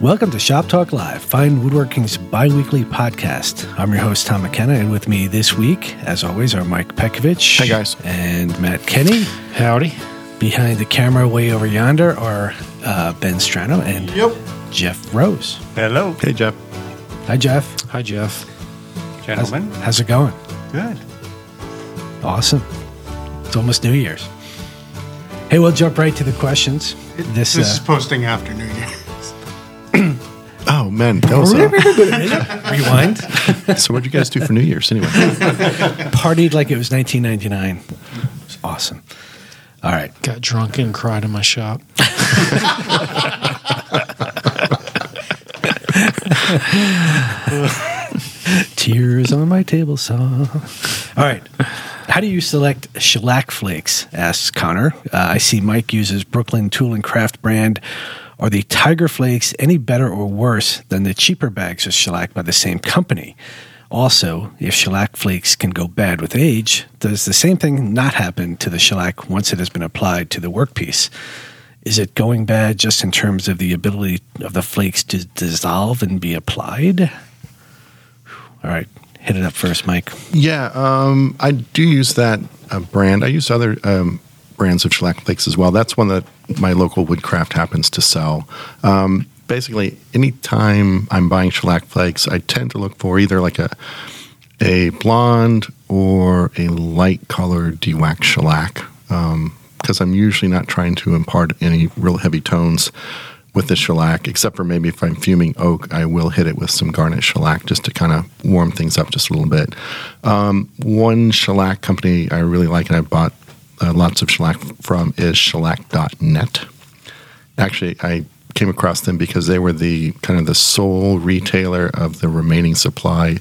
Welcome to Shop Talk Live, Fine Woodworking's bi weekly podcast. I'm your host, Tom McKenna, and with me this week, as always, are Mike Pekovich. Hey, guys. And Matt Kenny. Howdy. Behind the camera, way over yonder, are uh, Ben Strano and Yep. Jeff Rose. Hello, Hey, Jeff. Hi, Jeff. Hi, Jeff. How's, gentlemen. how's it going? Good. Awesome. It's almost New Year's. Hey, we'll jump right to the questions. This, This is uh, posting after New Year. Man. That was, uh, rewind. so, what'd you guys do for New Year's anyway? Partied like it was 1999. It was awesome. All right. Got drunk and cried in my shop. Tears on my table saw. All right. How do you select shellac flakes? asks Connor. Uh, I see Mike uses Brooklyn Tool and Craft brand. Are the Tiger Flakes any better or worse than the cheaper bags of shellac by the same company? Also, if shellac flakes can go bad with age, does the same thing not happen to the shellac once it has been applied to the workpiece? Is it going bad just in terms of the ability of the flakes to dissolve and be applied? All right, hit it up first, Mike. Yeah, um, I do use that uh, brand. I use other um, brands of shellac flakes as well. That's one that my local woodcraft happens to sell. Um, basically, anytime I'm buying shellac flakes, I tend to look for either like a a blonde or a light colored dewaxed shellac because I'm usually not trying to impart any real heavy tones with the shellac, except for maybe if I'm fuming oak, I will hit it with some garnet shellac just to kind of warm things up just a little bit. Um, one shellac company I really like and I bought uh, lots of shellac from is shellac.net. Actually, I came across them because they were the kind of the sole retailer of the remaining supply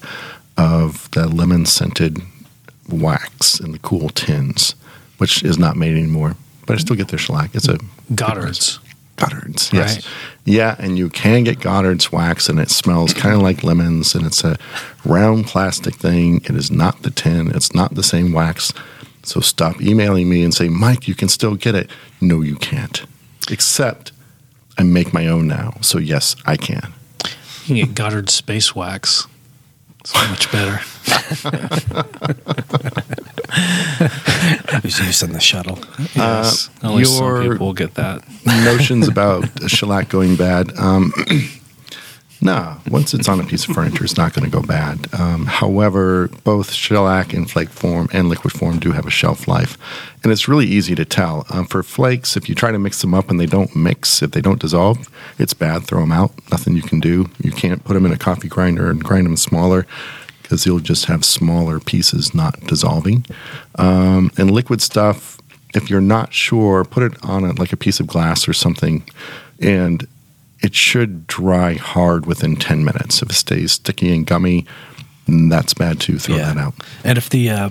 of the lemon scented wax in the cool tins, which is not made anymore. But I still get their shellac. It's a Goddard's. Goddard's, yes. Right. Yeah, and you can get Goddard's wax, and it smells kind of like lemons, and it's a round plastic thing. It is not the tin, it's not the same wax. So stop emailing me and say, Mike, you can still get it. No, you can't. Except I make my own now. So, yes, I can. You can get Goddard space wax. It's much better. It was used on the shuttle. Yes. Only some your- people will get that. Notions about shellac going bad. Um, no, once it's on a piece of furniture, it's not going to go bad. Um, however, both shellac in flake form and liquid form do have a shelf life, and it's really easy to tell. Um, for flakes, if you try to mix them up and they don't mix, if they don't dissolve, it's bad. Throw them out. Nothing you can do. You can't put them in a coffee grinder and grind them smaller because you'll just have smaller pieces not dissolving. Um, and liquid stuff, if you're not sure, put it on a, like a piece of glass or something, and it should dry hard within 10 minutes. If it stays sticky and gummy, mm, that's bad too. Throw that out. And if the uh,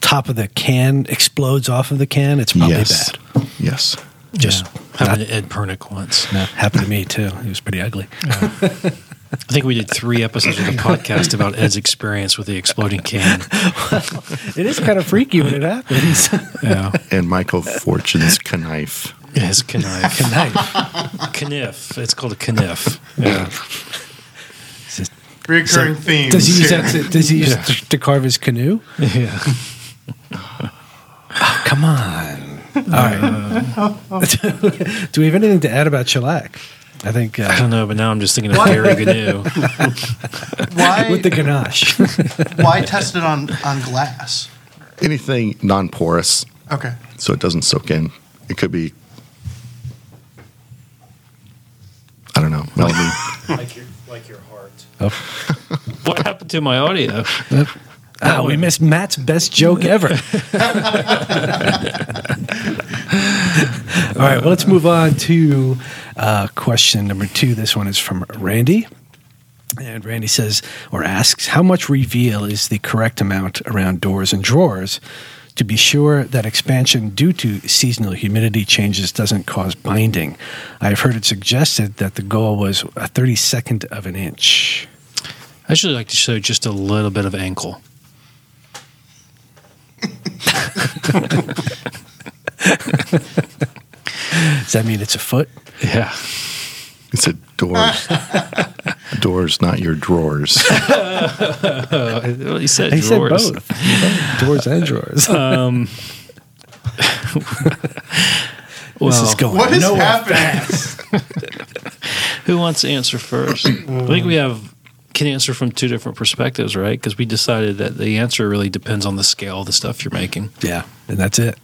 top of the can explodes off of the can, it's probably yes. bad. Yes. Just Yeah. Happened to Ed Pirnik once. that happened to me too. He was pretty ugly. I think we did three episodes of the podcast about Ed's experience with the exploding can. it is kind of freaky when it happens. Yeah. And Michael Fortune's knife. His knife. Knife. Kniff. It's called a kniff. Yeah. Recurring themes. Does he use here. that? To, does he use Yeah. to, to carve his canoe? Yeah. Come on. All right. Do we have anything to add about shellac? I think I uh, don't know, but now I'm just thinking of Gary Gnu. Why, with the ganache. why test it on, on glass? Anything non porous Okay. so it doesn't soak in. It could be, I don't know, melamine. like your like your heart. Oh. What happened to my audio? Ah, we missed Matt's best joke ever. All right, well, let's move on to uh, question number two. This one is from Randy. And Randy says or asks, How much reveal is the correct amount around doors and drawers to be sure that expansion due to seasonal humidity changes doesn't cause binding? I have heard it suggested that the goal was a 32nd of an inch. I usually like to show just a little bit of ankle. Does that mean it's a foot? Yeah. He said doors. doors, not your drawers. Well, he said He said drawers. both. Doors and drawers. Well, this is going What is happening? who wants to answer first? I think we have can answer from two different perspectives, right? Because we decided that the answer really depends on the scale of the stuff you're making. Yeah, and that's it.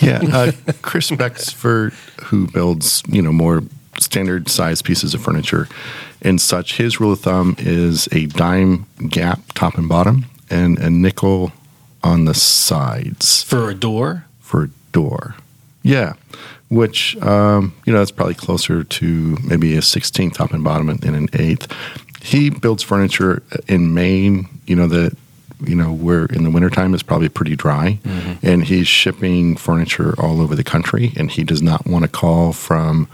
Yeah, uh, Chris Becksvoort, who builds you know more standard size pieces of furniture and such, his rule of thumb is a dime gap top and bottom, and a nickel on the sides For a door, for a door. Yeah, which um, you know that's probably closer to maybe a sixteenth top and bottom and an eighth. He builds furniture in Maine. You know that you know where in the wintertime it's probably pretty dry, and he's shipping furniture all over the country, and he does not want to call from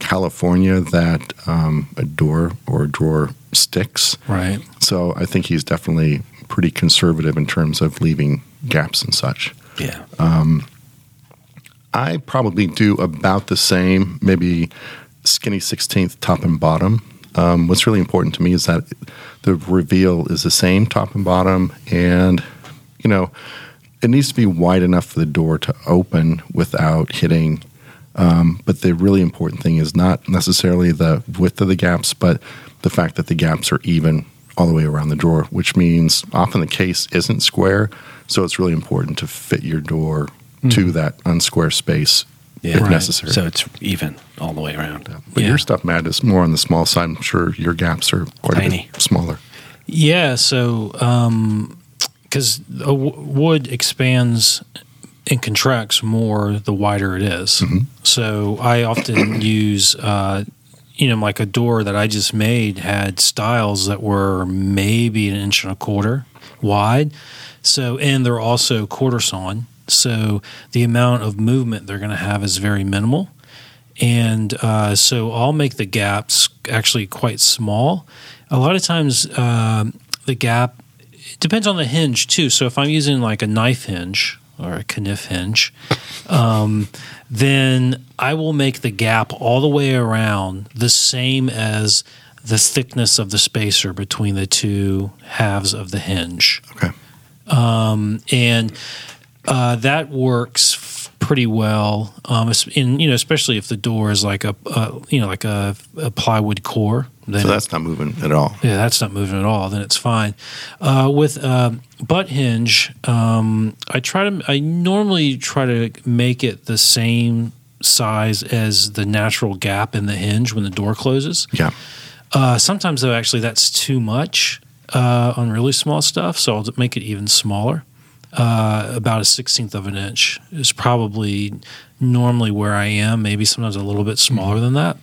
California that um, a door or a drawer sticks. right? So I think he's definitely pretty conservative in terms of leaving gaps and such. Yeah. I probably do about the same, maybe skinny 16th top and bottom. Um, what's really important to me is that the reveal is the same top and bottom, and you know, it needs to be wide enough for the door to open without hitting. Um, but the really important thing is not necessarily the width of the gaps, but the fact that the gaps are even all the way around the drawer, which means often the case isn't square. So it's really important to fit your door hmm. to that unsquare space Yeah. if Right. necessary. So it's even all the way around. but Yeah. your stuff, Matt, is more on the small side. I'm sure your gaps are quite a Tiny. bit smaller. Yeah. So, um, because a uh, w- wood expands and contracts more the wider it is. So I often use, uh, you know, like a door that I just made had stiles that were maybe an inch and a quarter wide. So, and they're also quarter sawn. So the amount of movement they're going to have is very minimal. And uh, so I'll make the gaps actually quite small. A lot of times, um, the gap it depends on the hinge too. So if I'm using like a knife hinge or a kniff hinge, um, then I will make the gap all the way around the same as the thickness of the spacer between the two halves of the hinge Okay. and uh, that works pretty well. Um, you know, especially if the door is like a, a you know like a, a plywood core. Then So that's not moving at all. yeah, that's not moving at all. Then it's fine. Uh, with uh, butt hinge, um, I try to. I normally try to make it the same size as the natural gap in the hinge when the door closes. Yeah. Uh, sometimes, though, actually, that's too much uh, on really small stuff. So I'll make it even smaller. Uh, about a sixteenth of an inch is probably normally where I am. Maybe sometimes a little bit smaller than that.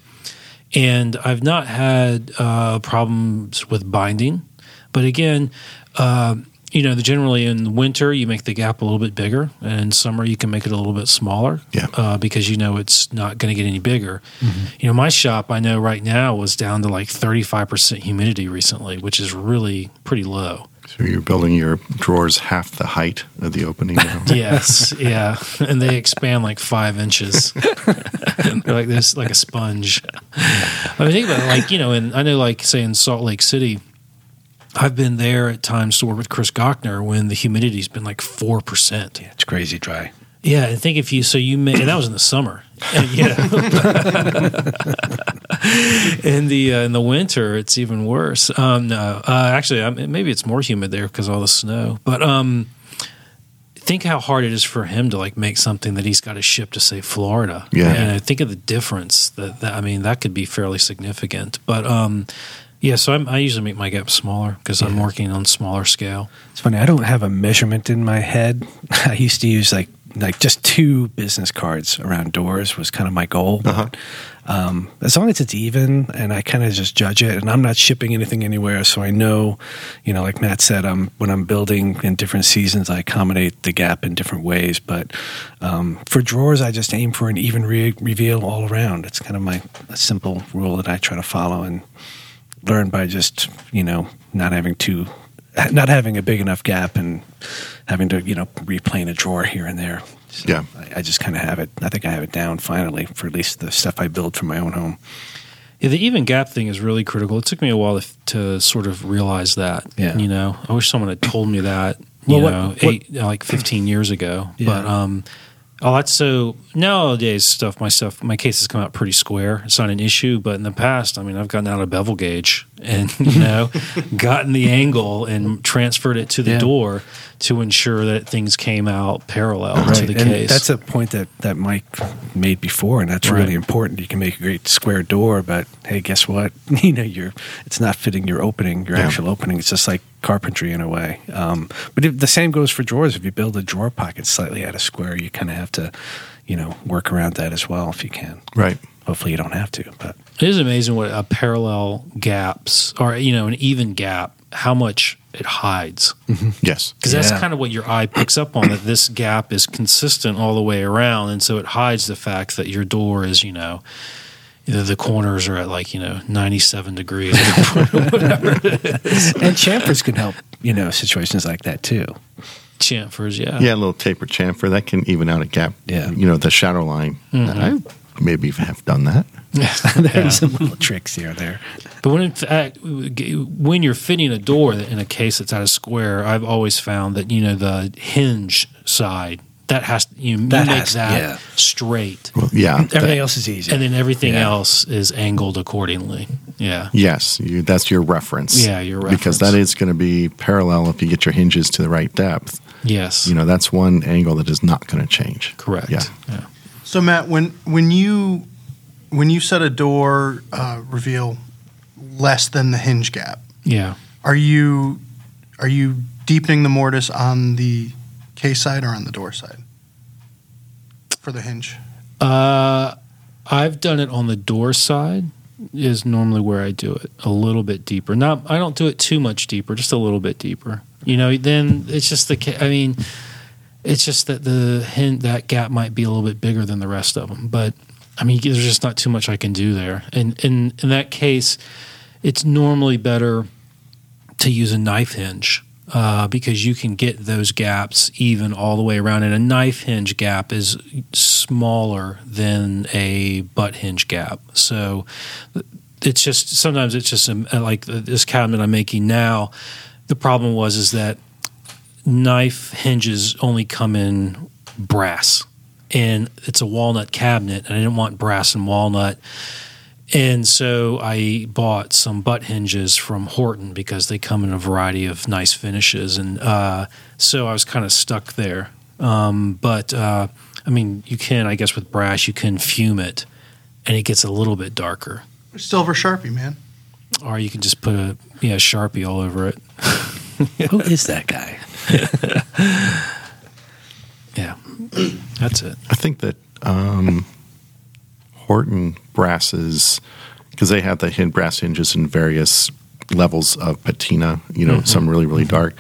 And I've not had uh, problems with binding. But again, uh, you know, generally in winter you make the gap a little bit bigger, and in summer you can make it a little bit smaller. Yeah. Uh, because you know it's not going to get any bigger. You know, my shop I know right now was down to like thirty five percent humidity recently, which is really pretty low. So you're building your drawers half the height of the opening now. Yes, yeah, and they expand like five inches. They're like this, like a sponge. I mean, think about it, like you know, and I know, like say in Salt Lake City, I've been there at times to work with Chris Gochnour when the humidity's been like four percent. Yeah, it's crazy dry. Yeah, I think if you so you may and that was in the summer. And, you know. in the uh, in the winter, it's even worse. Um, no, uh, actually, I mean, maybe it's more humid there because all the snow. But um, think how hard it is for him to like make something that he's got to ship to say Florida. Yeah. and I think of the difference that, that I mean that could be fairly significant. But um, yeah, so I'm, I usually make my gap smaller because I'm working on smaller scale. It's funny. I don't have a measurement in my head. I used to use like like just two business cards around doors was kind of my goal. But, um, as long as it's even, and I kind of just judge it, and I'm not shipping anything anywhere, so I know, you know, like Matt said, I'm when I'm building in different seasons, I accommodate the gap in different ways. But um, for drawers, I just aim for an even re- reveal all around. It's kind of my a simple rule that I try to follow and learn by just you know not having too not having a big enough gap and having to you know replane a drawer here and there. So Yeah. I, I just kind of have it. I think I have it down finally for at least the stuff I build for my own home. Yeah, the even gap thing is really critical. It took me a while to, to sort of realize that. Yeah. You know, I wish someone had told me that, Well, you what- know, what- eight, like 15 years ago. Yeah. But, um, oh, that's so nowadays stuff, my stuff, my cases come out pretty square. It's not an issue. But in the past, I mean, I've gotten out a bevel gauge and, you know, gotten the angle and transferred it to the Yeah. door to ensure that things came out parallel to the and case. that's a point that, that Mike made before, and that's Right. really important. You can make a great square door, but hey, guess what? You know, you're it's not fitting your opening, your Yeah. actual opening. It's just like carpentry in a way. Um, but if, the same goes for drawers. If you build a drawer pocket slightly out of square, you kind of have to, you know, work around that as well if you can. Right. Hopefully, you don't have to, but It is amazing what a parallel gaps or you know an even gap how much it hides Yes. because that's kind of what your eye picks up on that this gap is consistent all the way around and so it hides the fact that your door is you know either the corners are at like you know 97 degrees or whatever and chamfers can help. You know, situations like that too. chamfers yeah Yeah, a little taper chamfer that can even out a gap. Yeah. You know, the shadow line. Mm-hmm. I maybe have done that. There's some little tricks here and there. But when in fact, when you're fitting a door in a case that's out of square, I've always found that you know the hinge side that has you, you That make has- that yeah. straight, Well, yeah. Everything that- else is easy. and then everything Yeah. else is angled accordingly. Yeah, Yes, you, that's your reference. Yeah, your Because that is going to be parallel if you get your hinges to the right depth. yes, You know, that's one angle that is not going to change. correct. Yeah. yeah. So Matt, when when you when you set a door uh, reveal less than the hinge gap, yeah. are you are you deepening the mortise on the case side or on the door side for the hinge? Uh, I've done it on the door side. Is normally where I do it a little bit deeper. Not I don't do it too much deeper, just a little bit deeper. You know, then it's just the. I mean, it's just that the hint that gap might be a little bit bigger than the rest of them. But I mean, there's just not too much I can do there. And in in that case, it's normally better to use a knife hinge uh, because you can get those gaps even all the way around. And a knife hinge gap is smaller than a butt hinge gap. So it's just sometimes it's just um, like this cabinet I'm making now. The problem was is that knife hinges only come in brass, and it's a walnut cabinet, and I didn't want brass and walnut. And so I bought some butt hinges from Horton because they come in a variety of nice finishes. And uh, so I was kind of stuck there. Um, but uh, I mean, you can, I guess, with brass, you can fume it and it gets a little bit darker. Silver sharpie, man. Or you can just put a yeah, Sharpie all over it. Who is that guy? Yeah, that's it. I think that um, Horton brasses, because they have the hin- brass hinges in various levels of patina, you know, some really, really dark.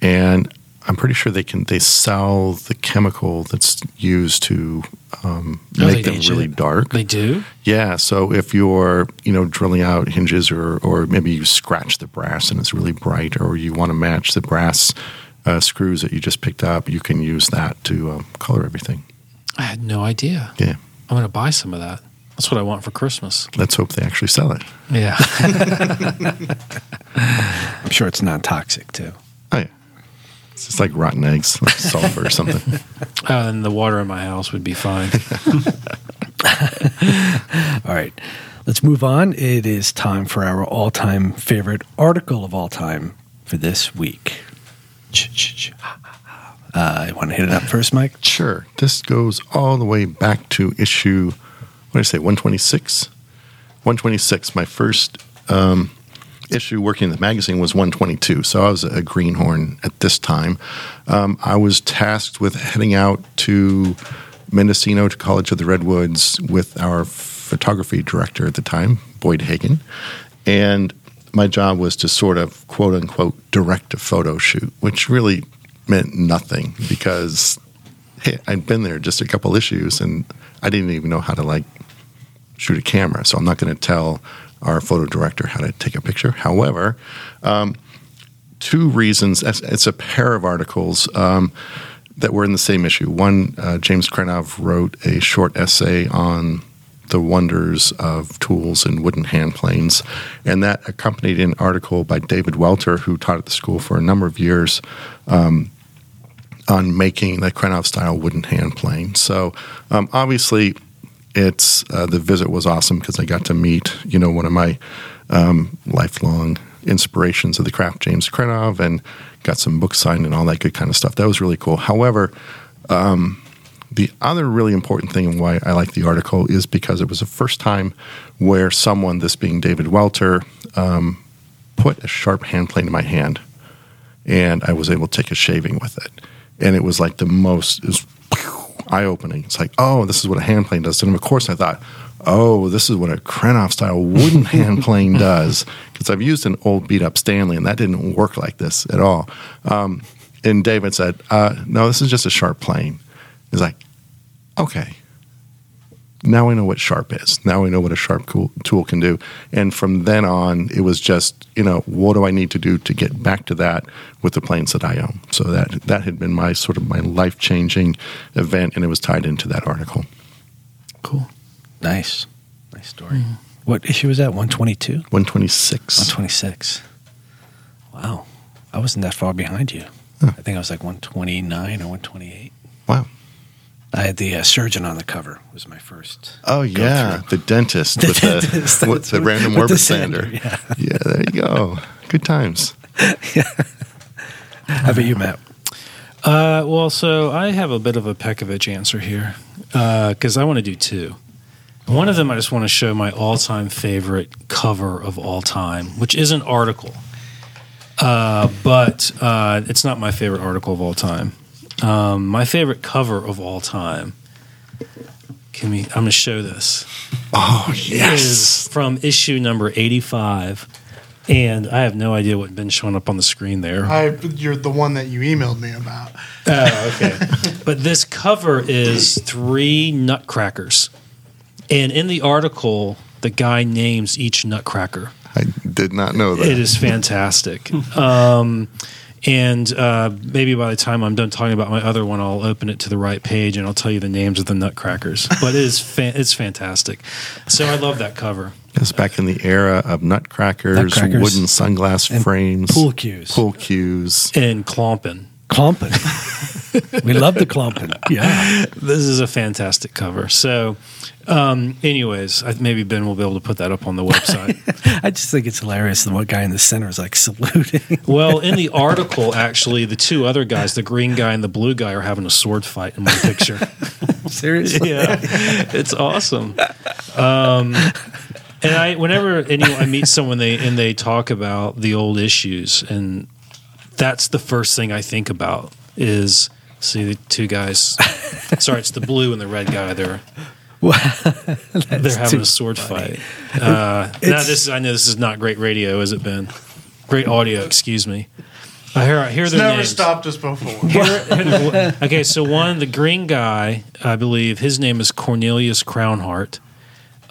And I'm pretty sure they can, they sell the chemical that's used to um, Oh, make them really it? dark. They do? Yeah, so if you're, you know, drilling out hinges or or maybe you scratch the brass and it's really bright or you want to match the brass uh, screws that you just picked up, you can use that to um, color everything. I had no idea. Yeah. I'm going to buy some of that. That's what I want for Christmas. Let's hope they actually sell it. Yeah. I'm sure it's non toxic too. Oh yeah. It's just like rotten eggs, like sulfur or something. uh, and the water in my house would be fine. All right, let's move on. It is time for our all time favorite article of all time for this week. Uh, I want to hit it up first, Mike. Sure. This goes all the way back to issue, what did I say, 126? 126. My first um, issue working in the magazine was 122. So I was a greenhorn at this time. Um, I was tasked with heading out to Mendocino to College of the Redwoods with our photography director at the time, Boyd Hagen. And my job was to sort of quote unquote direct a photo shoot, which really meant nothing because hey, I'd been there just a couple issues and I didn't even know how to like shoot a camera. So I'm not going to tell our photo director how to take a picture. However, um, two reasons. It's a pair of articles um, that were in the same issue. One, uh, James Krenov wrote a short essay on the wonders of tools and wooden hand planes. And that accompanied an article by David Welter, who taught at the school for a number of years. Um, on making the Krenov style wooden hand plane. So, um, obviously, it's uh, the visit was awesome because I got to meet, you know, one of my um, lifelong inspirations of the craft, James Krenov, and got some books signed and all that good kind of stuff. That was really cool. However, um, the other really important thing and why I like the article is because it was the first time where someone, this being David Welter, um, put a sharp hand plane in my hand, and I was able to take a shaving with it, and it was like the most eye opening. It's like, oh, this is what a hand plane does. And of course, I thought, oh, this is what a Krenov style wooden hand plane does, because I've used an old beat up Stanley, and that didn't work like this at all. Um, and David said, uh, no, this is just a sharp plane. He's like, okay. Now I know what sharp is. Now I know what a sharp cool tool can do. And from then on, it was just, you know, what do I need to do to get back to that with the planes that I own? So that that had been my sort of my life changing event, and it was tied into that article. Cool. Nice. Nice story. Hmm. What issue was that? 122? 126. 126. Wow. I wasn't that far behind you. I think I was like 129 or 128. Wow. I had the uh, surgeon on the cover. Was my first. Oh yeah, the dentist with dentist, the with that's the random with the sander, sander. yeah. yeah, there you go. Good times. How about you, Matt? Uh, well, so I have a bit of a Pekovich answer here because I want to do two. One of them, I just want to show my all-time favorite cover of all time, which is an article, uh, but uh, it's not my favorite article of all time. Um, my favorite cover of all time. Can we? I'm going to show this. Oh Is from issue number 85, and I have no idea what's been showing up on the screen there. I, you're the one that you emailed me about. Oh, okay. but this cover is three nutcrackers. And in the article, the guy names each nutcracker. I did not know that. It is fantastic. um, and uh, maybe by the time I'm done talking about my other one, I'll open it to the right page and I'll tell you the names of the nutcrackers. But it is fa- it's fantastic. So I love that cover. It's back in the era of nutcrackers, Nutcrackers. wooden sunglass frames, Pool cues. pool cues. And clomping. Clumping. we love the clumping. Yeah. This is a fantastic cover. So, um, anyways, I, maybe Ben will be able to put that up on the website. I just think it's hilarious. The one guy in the center is like saluting. Well, in the article, actually, the two other guys, the green guy and the blue guy, are having a sword fight in my picture. Seriously. yeah, it's awesome. Um, and I, whenever anyone I meet someone, they and they talk about the old issues, and that's the first thing I think about is see the two guys. Sorry, it's the blue and the red guy. They're they're having a sword fight. Uh, now this is I know this is not great radio, has it been? Great audio, excuse me. I hear I hear It's their never names. stopped us before. okay, so one, the green guy, I believe his name is Cornelius Crownhart.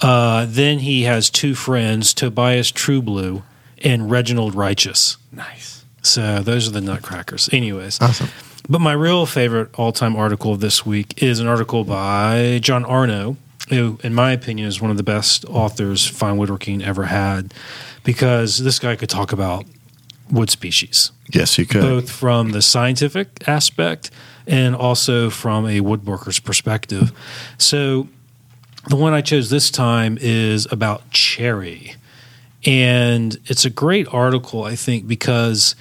Uh, then he has two friends, Tobias Trueblue and Reginald Righteous. Nice. So those are the Nutcrackers. Anyways, Awesome. But my real favorite all-time article of this week is an article by Jon Arno, who, in my opinion, is one of the best authors fine woodworking ever had, because this guy could talk about wood species Yes, you could. both from the scientific aspect and also from a woodworker's perspective. So, the one I chose this time is about cherry. And it's a great article, I think, because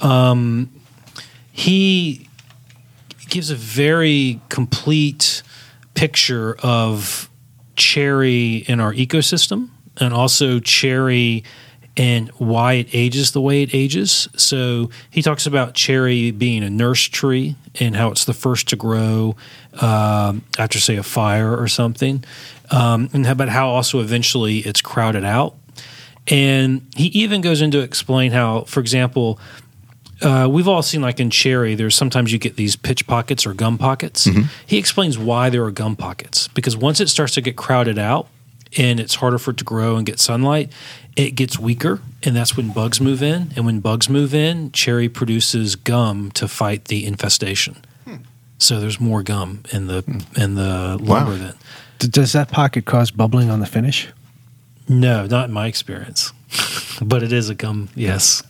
um, he gives a very complete picture of cherry in our ecosystem and also cherry and why it ages the way it ages. So he talks about cherry being a nurse tree and how it's the first to grow um, after, say, a fire or something, um, and about how also eventually it's crowded out. And he even goes into explain how, for example, uh, we've all seen like in cherry, there's sometimes you get these pitch pockets or gum pockets. He explains why there are gum pockets because once it starts to get crowded out and it's harder for it to grow and get sunlight, it gets weaker, and that's when bugs move in. And when bugs move in, cherry produces gum to fight the infestation. So there's more gum in the in the lumber then. D- does that pocket cause bubbling on the finish? No, not in my experience, but it is a gum. Yes.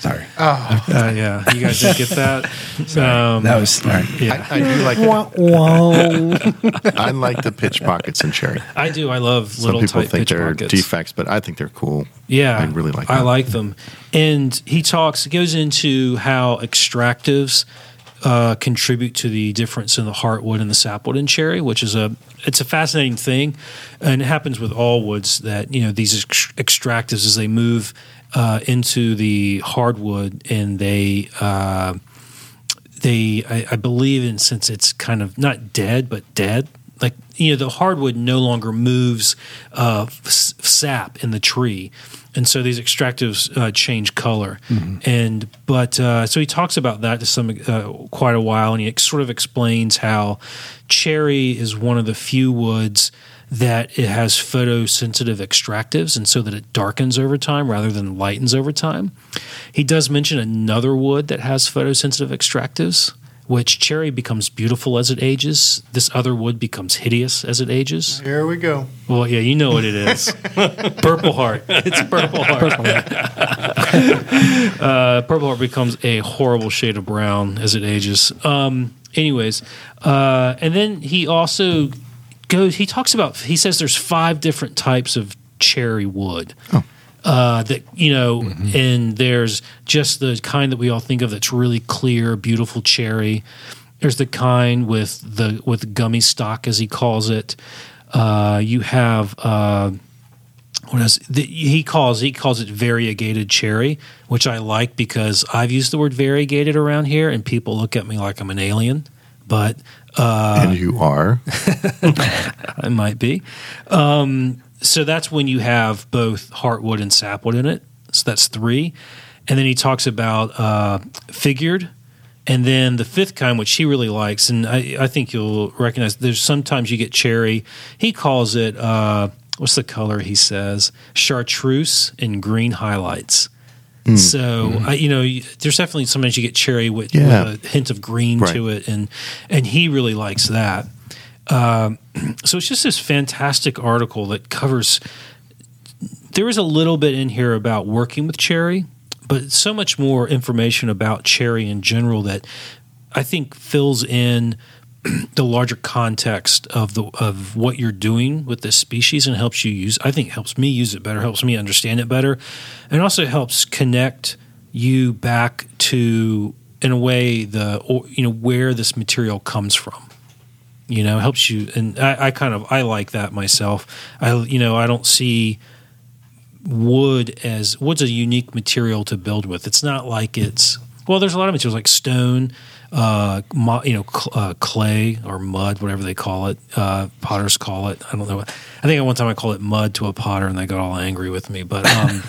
Sorry, Oh, Uh, yeah. You guys didn't get that. Um, that was all right. yeah. I, I do like Whoa. I like the pitch pockets in cherry. I do. I love Some little people tight think pitch they're pockets. defects, but I think they're cool. Yeah, I really like them. I like them, and he talks. Goes into how extractives uh, contribute to the difference in the heartwood and the sapwood in cherry, which is a it's a fascinating thing, and it happens with all woods that you know these ex- extractives as they move uh, into the heartwood and they. Uh, they I, I believe in since it's kind of not dead but dead like you know the heartwood no longer moves uh, s- sap in the tree and so these extractives uh, change color and but uh, so he talks about that to some uh, quite a while and he ex- sort of explains how cherry is one of the few woods that it has photosensitive extractives and so that it darkens over time rather than lightens over time. He does mention another wood that has photosensitive extractives, which cherry becomes beautiful as it ages. This other wood becomes hideous as it ages. here we go. Well, yeah, you know what it is. purple heart. It's purple heart. uh, purple heart becomes a horrible shade of brown as it ages. Um, anyways, uh, and then he also goes. He talks about. He says there's five different types of cherry wood. Uh, that you know, and there's just the kind that we all think of that's really clear, beautiful cherry. There's the kind with the with gummy stock, as he calls it. Uh, you have uh, what is the, he calls he calls it variegated cherry, which I like because I've used the word variegated around here, and people look at me like I'm an alien. But uh, and you are. I might be. Um, so that's when you have both heartwood and sapwood in it. So that's three. And then he talks about uh, figured. And then the fifth kind, which he really likes, and I, I think you'll recognize, there's sometimes you get cherry. He calls it, uh, what's the color he says? Chartreuse and green highlights. So I, you know, there's definitely sometimes you get cherry with, Yeah. with a hint of green Right. to it, and and he really likes that. Um, so it's just this fantastic article that covers. There is a little bit in here about working with cherry, but so much more information about cherry in general that I think fills in the larger context of the of what you're doing with this species and helps you use. I think helps me use it better, helps me understand it better, and also helps connect you back to in a way the or, you know where this material comes from you know helps you and I, I kind of i like that myself i you know i don't see wood as wood's a unique material to build with it's not like it's well there's a lot of materials like stone uh mo, you know cl- uh, clay or mud whatever they call it uh potters call it i don't know what i think at one time i called it mud to a potter and they got all angry with me but um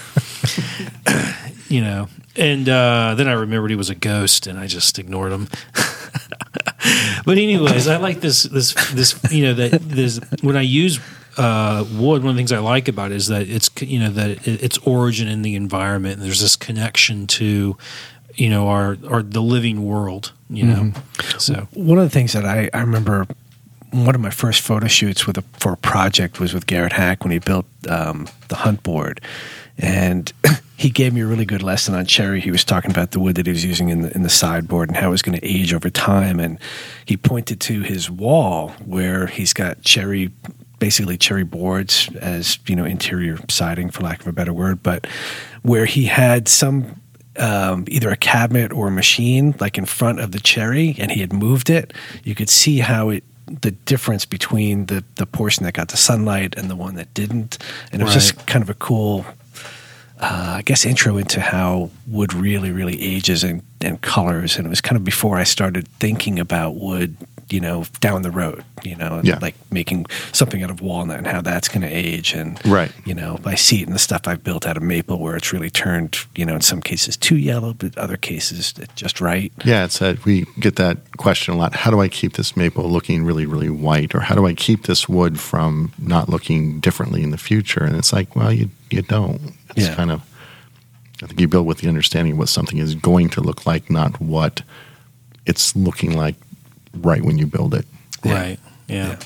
you know and uh then i remembered he was a ghost and i just ignored him but anyways, I like this this this you know that this when I use uh, wood, one of the things I like about it is that it's you know that it, its origin in the environment. And there's this connection to you know our our the living world. You know, so One of the things that I, I remember, one of my first photo shoots with a, for a project was with Garrett Hack when he built um, the hunt board, and he gave me a really good lesson on cherry. He was talking about the wood that he was using in the in the sideboard and how it was going to age over time, and he pointed to his wall where he's got cherry. Basically, cherry boards as you know interior siding, for lack of a better word, but where he had some um, either a cabinet or a machine like in front of the cherry and he had moved it. You could see how it the difference between the the portion that got the sunlight and the one that didn't. And it was just kind of a cool uh, I guess intro into how wood really really ages and, and colors. And it was kind of before I started thinking about wood you know down the road you know Yeah. like making something out of walnut and how that's going to age and Right. you know I see it in the stuff I've built out of maple where it's really turned you know in some cases too yellow but other cases just right Yeah, it's that we get that question a lot. How do I keep this maple looking really, really white, or how do I keep this wood from not looking differently in the future? And it's like, well, you you don't. It's Yeah. kind of. I think you build with the understanding of what something is going to look like, not what it's looking like right when you build it. right, Yeah.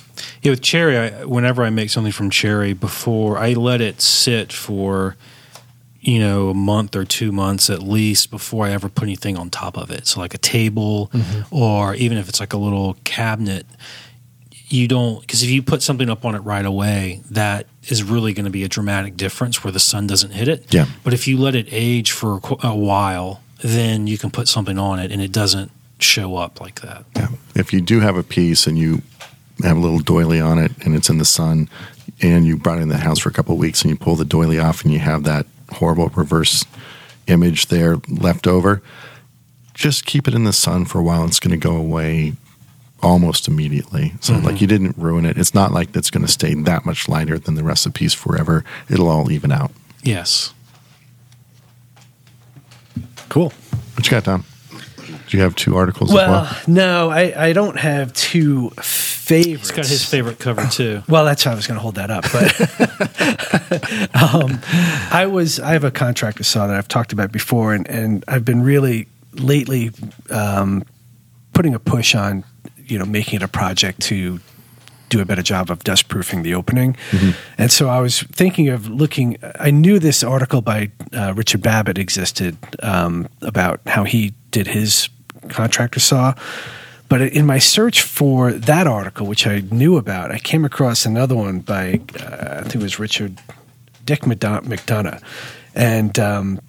yeah. with cherry, I, whenever I make something from cherry, before I let it sit for, you know, a month or two months at least before I ever put anything on top of it. So, like a table, mm-hmm. or even if it's like a little cabinet, you don't, because if you put something up on it right away, that is really going to be a dramatic difference where the sun doesn't hit it. Yeah. But if you let it age for qu- a while, then you can put something on it and it doesn't show up like that. Yeah. If you do have a piece and you have a little doily on it and it's in the sun and you brought it in the house for a couple of weeks and you pull the doily off and you have that horrible reverse image there left over, just keep it in the sun for a while. It's going to go away almost immediately. So, mm-hmm. like, you didn't ruin it. It's not like it's going to stay that much lighter than the rest of the piece forever. It'll all even out. Yes. Cool. What you got, Tom? Do you have two articles Well, as well? no, I, I don't have two favorites. He's got his favorite cover too. Well, that's how I was going to hold that up. But um, I was I have a contract contractor saw that I've talked about before, and, and I've been really lately um, putting a push on you know making it a project to do a better job of dust proofing the opening. And so I was thinking of looking. I knew this article by uh, Richard Babbitt existed um, about how he did his contractor saw. But in my search for that article, which I knew about, I came across another one by uh, I think it was Richard Dick McDonough, and um,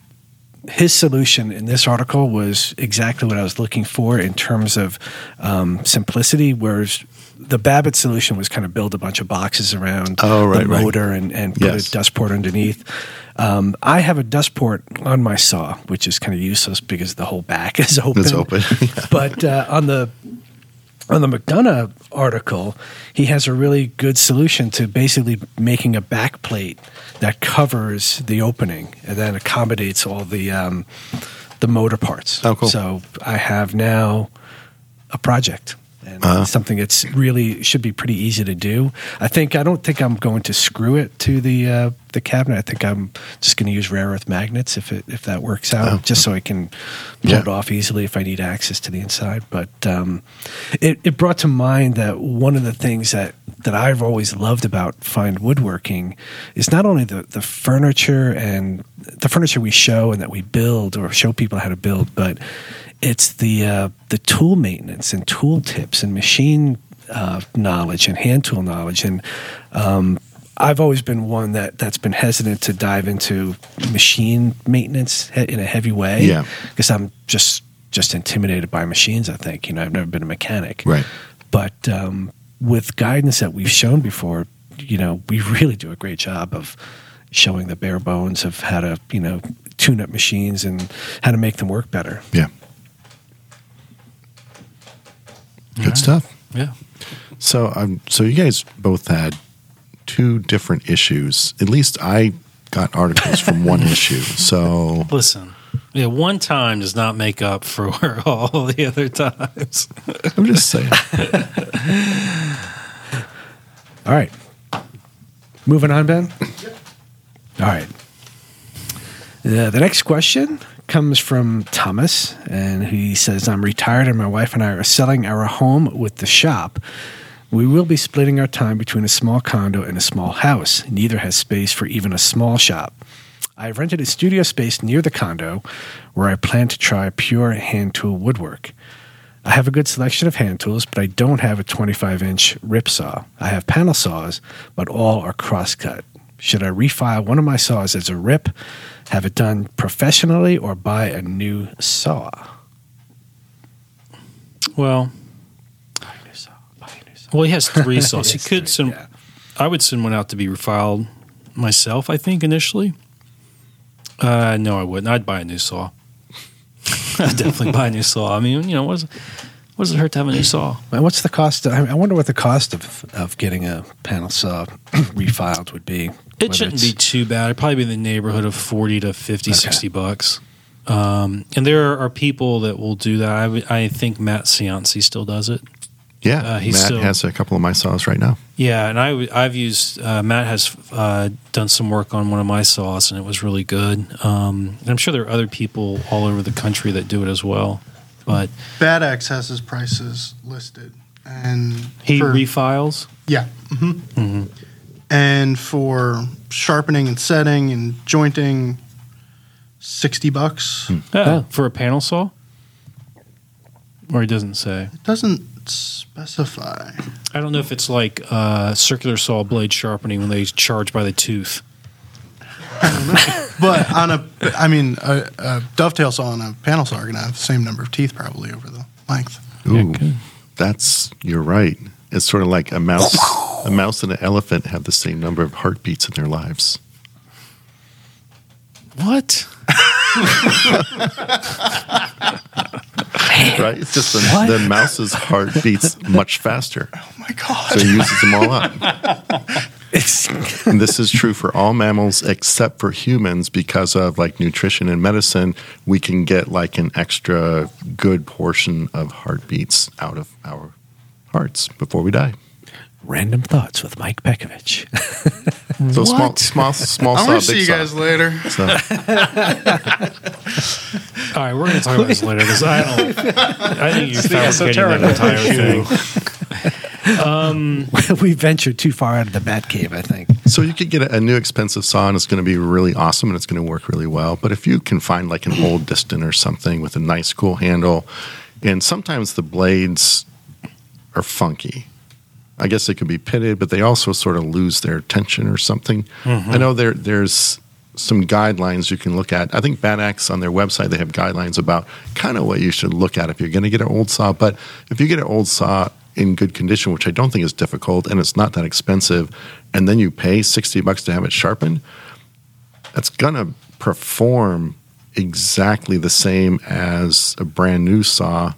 his solution in this article was exactly what I was looking for in terms of um, simplicity. Whereas the Babbitt solution was kind of build a bunch of boxes around Oh, right, the right. motor and, and put Yes. a dust port underneath. Um, I have a dust port on my saw, which is kind of useless because the whole back is open. It's open. but uh, on the on the McDonough article, he has a really good solution to basically making a back plate that covers the opening and then accommodates all the um, the motor parts. Oh, cool. So I have now a project. And Uh-huh. something that's really should be pretty easy to do. I think I don't think I'm going to screw it to the uh, the cabinet. I think I'm just going to use rare earth magnets if it if that works out, Oh. just so I can pull Yeah. it off easily if I need access to the inside. But um, it, it brought to mind that one of the things that, that I've always loved about fine woodworking is not only the, the furniture and the furniture we show and that we build or show people how to build, but it's the uh, the tool maintenance and tool tips and machine uh, knowledge and hand tool knowledge and um, I've always been one that that's been hesitant to dive into machine maintenance in a heavy way Yeah. because I'm just just intimidated by machines. I think you know I've never been a mechanic, Right. But um, with guidance that we've shown before, you know, we really do a great job of showing the bare bones of how to you know tune up machines and how to make them work better. Yeah. Good stuff. Yeah. So, um, so you guys both had two different issues. At least I got articles from one issue. So, Listen, yeah, one time does not make up for all the other times. I'm just saying. All right, moving on, Ben. All right. The, the next question comes from Thomas, and he says, I'm retired, and my wife and I are selling our home with the shop. We will be splitting our time between a small condo and a small house. Neither has space for even a small shop. I have rented a studio space near the condo where I plan to try pure hand tool woodwork. I have a good selection of hand tools, but I don't have a 25 inch rip saw. I have panel saws, but all are crosscut. Should I refile one of my saws as a rip, have it done professionally, or buy a new saw? Well, Buy a new saw. Buy a new saw. well, he has three saws. he could three, send. yeah. I would send one out to be refiled myself. I think initially. Uh, no, I wouldn't. I'd buy a new saw. I'd definitely buy a new saw. I mean, you know, what, is, what does it hurt to have a new saw? What's the cost? I I wonder what the cost of, of getting a panel saw refiled would be. It shouldn't be too bad. It'd probably be in the neighborhood of 40 to 50, Okay. 60 bucks. Um, and there are people that will do that. I, I think Matt Cianci still does it. Yeah. Uh, he's Matt still- has a couple of my saws right now. Yeah, and I, w- I've used uh, Matt has uh, done some work on one of my saws, and it was really good. Um, and I'm sure there are other people all over the country that do it as well. But Bad Axe has his prices listed and He for- refiles. yeah, hmm and for sharpening and setting and jointing, sixty bucks. Yeah, for a panel saw. Or he doesn't say. It doesn't specify. I don't know if it's like uh, circular saw blade sharpening when they charge by the tooth. But on a, I mean, a, a dovetail saw and a panel saw are going to have the same number of teeth probably over the length. Ooh, good. that's you're right. It's sort of like a mouse. a mouse and an elephant have the same number of heartbeats in their lives. What? Right? It's just the, the mouse's heart beats much faster, Oh my god! so it uses them all up. It's And this is true for all mammals except for humans because of like nutrition and medicine. We can get like an extra good portion of heartbeats out of our hearts before we die. random thoughts with Mike Pekovich. So small, What? small, small I'm saw, going to see you saw. guys later. So, All right, we're going to talk about this later because I don't. I think you're fabricating that entire thing. Um, we ventured too far out of the bat cave, I think. so you could get a, a new expensive saw and it's going to be really awesome and it's going to work really well. But if you can find like an old Disston or something with a nice cool handle, and sometimes the blades are funky. I guess they could be pitted, but they also sort of lose their tension or something. Mm-hmm. I know there there's some guidelines you can look at. I think Bad Axe on their website they have guidelines about kind of what you should look at if you're going to get an old saw. But if you get an old saw in good condition, which I don't think is difficult, and it's not that expensive, and then you pay sixty bucks to have it sharpened, that's gonna perform exactly the same as a brand new saw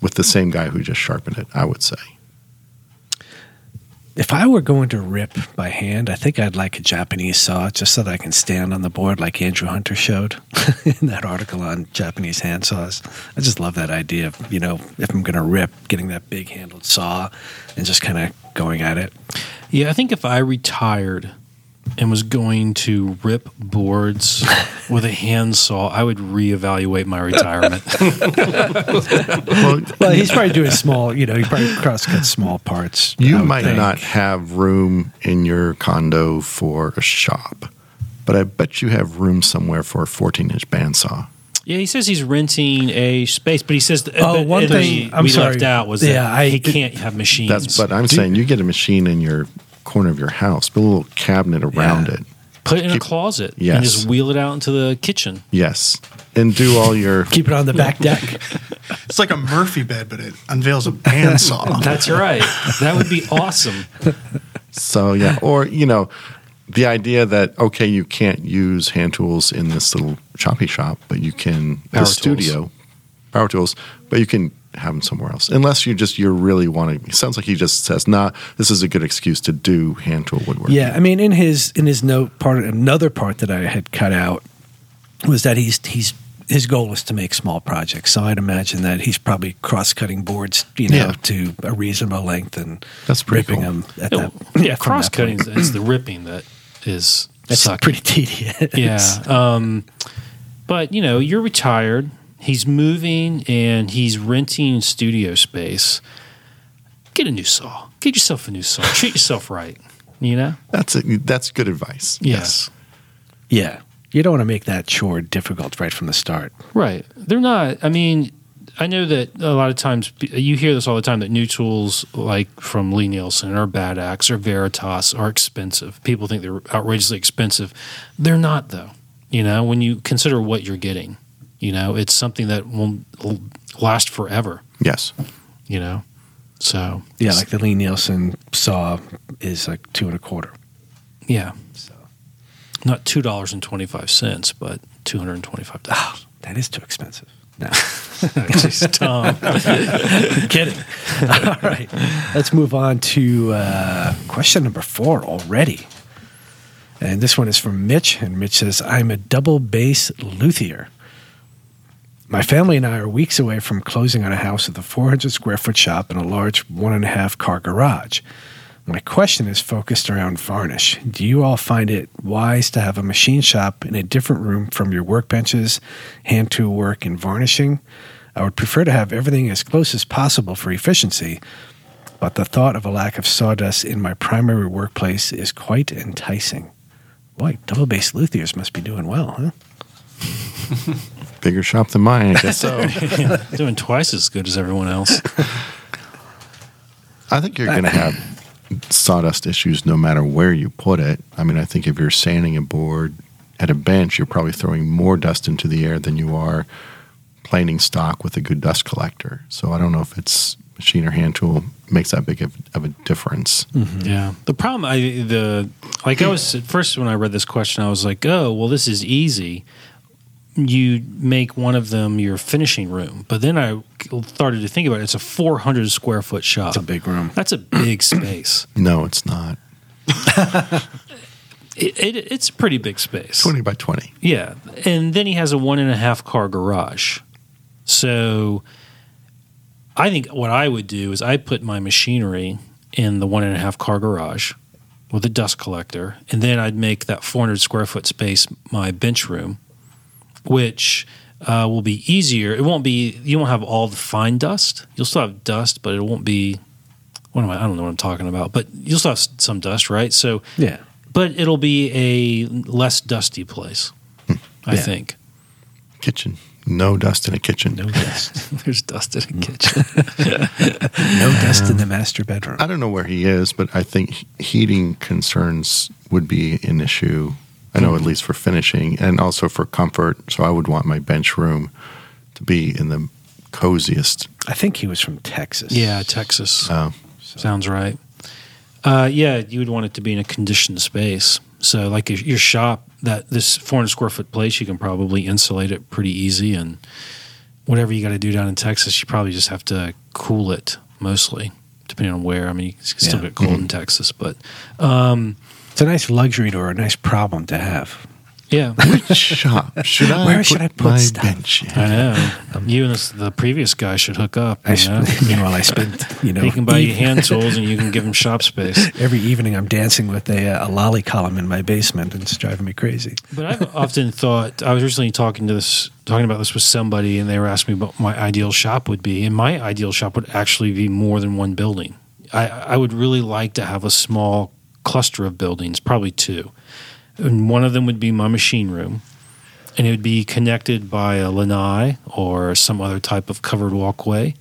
with the same guy who just sharpened it. I would say. If I were going to rip by hand, I think I'd like a Japanese saw just so that I can stand on the board like Andrew Hunter showed in that article on Japanese hand saws. I just love that idea of, you know, if I'm going to rip, getting that big handled saw and just kind of going at it. Yeah, I think if I retired and was going to rip boards with a handsaw, I would reevaluate my retirement. Well, Well, he's probably doing small, you know, he probably cross cut small parts. You might think. not have room in your condo for a shop, but I bet you have room somewhere for a 14 inch bandsaw. yeah, he says he's renting a space, but he says the, Oh, the- one the- thing- I'm we sorry. left out was Yeah, that I he did- can't have machines. That's but I'm saying you get a machine in your corner of your house, put a little cabinet around Yeah. it. Put it in a closet Yes. and just wheel it out into the kitchen. Yes, and do all your Keep it on the back deck. It's like a Murphy bed, but it unveils a bandsaw. That's right. That would be awesome. So yeah, or you know, the idea that okay, you can't use hand tools in this little choppy shop, but you can Power the tools. studio power tools, but you can have them somewhere else. Unless you just you're really wanting. It sounds like he just says, "Nah, this is a good excuse to do hand tool woodworking." Yeah, I mean, in his in his note part, another part that I had cut out was that he's he's his goal is to make small projects. So I'd imagine that he's probably cross cutting boards, you know, Yeah. to a reasonable length and That's ripping cool. them at Yeah, that. yeah cross-cutting It's the ripping that is That's sucky. pretty tedious. Yeah. Um, but you know, you're retired. He's moving and he's renting studio space. Get a new saw. Get yourself a new saw. Treat yourself right. You know. that's a, that's good advice. Yeah. Yes, yeah. You don't want to make that chore difficult right from the start. Right. They're not. I mean, I know that a lot of times you hear this all the time that new tools like from Lie-Nielsen or Bad Axe or Veritas are expensive. People think they're outrageously expensive. They're not, though. You know, when you consider what you're getting, you know, it's something that will will last forever. yes. You know, so Yeah, like the Lie-Nielsen saw is like two and a quarter. yeah, So not two dollars and twenty five cents, but two hundred and twenty five dollars. that is too expensive. No. Jeez, Tom. kidding. All right. Let's move on to uh, question number four already. And this one is from Mitch. And Mitch says, I'm a double bass luthier. My family and I are weeks away from closing on a house with a 400 square foot shop and a large one and a half car garage. My question is focused around varnish. Do you all find it wise to have a machine shop in a different room from your workbenches, hand tool work, and varnishing? I would prefer to have everything as close as possible for efficiency, but the thought of a lack of sawdust in my primary workplace is quite enticing. Boy, double bass luthiers must be doing well, huh? Bigger shop than mine, I guess so. Doing twice as good as everyone else. I think you're going to have sawdust issues no matter where you put it. I mean, I think if you're sanding a board at a bench, you're probably throwing more dust into the air than you are planing stock with a good dust collector. So I don't know if it's machine or hand tool makes that big of, of a difference. Mm-hmm. Yeah. The problem, I the like I was at first when I read this question, I was like, oh, well, this is easy. You make one of them your finishing room, but then I started to think about it. It's a 400 square foot shop. It's a big room. That's a big space. No, it's not. It, it, it's a pretty big space. 20 by 20. Yeah, and then he has a one and a half car garage. So, I think what I would do is I'd put my machinery in the one and a half car garage with a dust collector, and then I'd make that 400 square foot space my bench room, which uh, will be easier. It won't be you won't have all the fine dust. You'll still have dust, but it won't be. What am I? I don't know what I'm talking about. But you'll still have some dust, right? So Yeah. but it'll be a less dusty place, I Yeah. think. Kitchen. No dust in a kitchen. No dust. There's dust in a kitchen. no dust in the master bedroom. I don't know where he is, but I think heating concerns would be an issue. I know at least for finishing and also for comfort. So I would want my bench room to be in the coziest. I think he was from Texas. yeah, Texas Uh, sounds right. Uh, yeah, you would want it to be in a conditioned space. So, like your, your shop, that this 400 square foot place, you can probably insulate it pretty easy, and whatever you got to do down in Texas, you probably just have to cool it mostly, depending on where. I mean, you can still Yeah. get cold in Texas, but um, It's a nice luxury or a nice problem to have. yeah, Which shop. Should I? Where put should I put my stuff? bench? in? I know. you and this, the previous guy should hook up. I You know? sp- meanwhile, I spent, you know, he can buy you hand tools and you can give him shop space. every evening I'm dancing with a, uh, a lolly column in my basement and it's driving me crazy. But I've often thought I was recently talking to this talking about this with somebody and they were asking me what my ideal shop would be. And my ideal shop would actually be more than one building. I, I would really like to have a small cluster of buildings, probably two. And one of them would be my machine room. And it would be connected by a lanai or some other type of covered walkway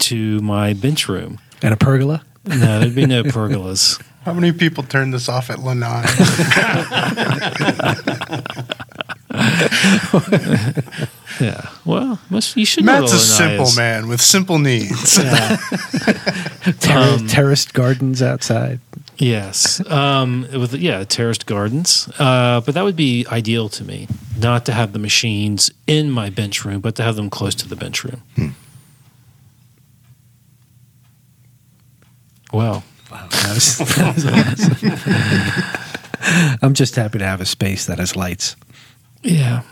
to my bench room. And a pergola? No, there'd be no pergolas. How many people turned this off at Lanai? Yeah. Well, must, you should know Matt's what a simple is. man with simple needs. Terra- Um, terraced gardens outside. Yes, um, with yeah, terraced gardens. Uh, but that would be ideal to me, not to have the machines in my bench room, but to have them close to the bench room. Well, Wow. That was, that was awesome. I'm just happy to have a space that has lights. yeah.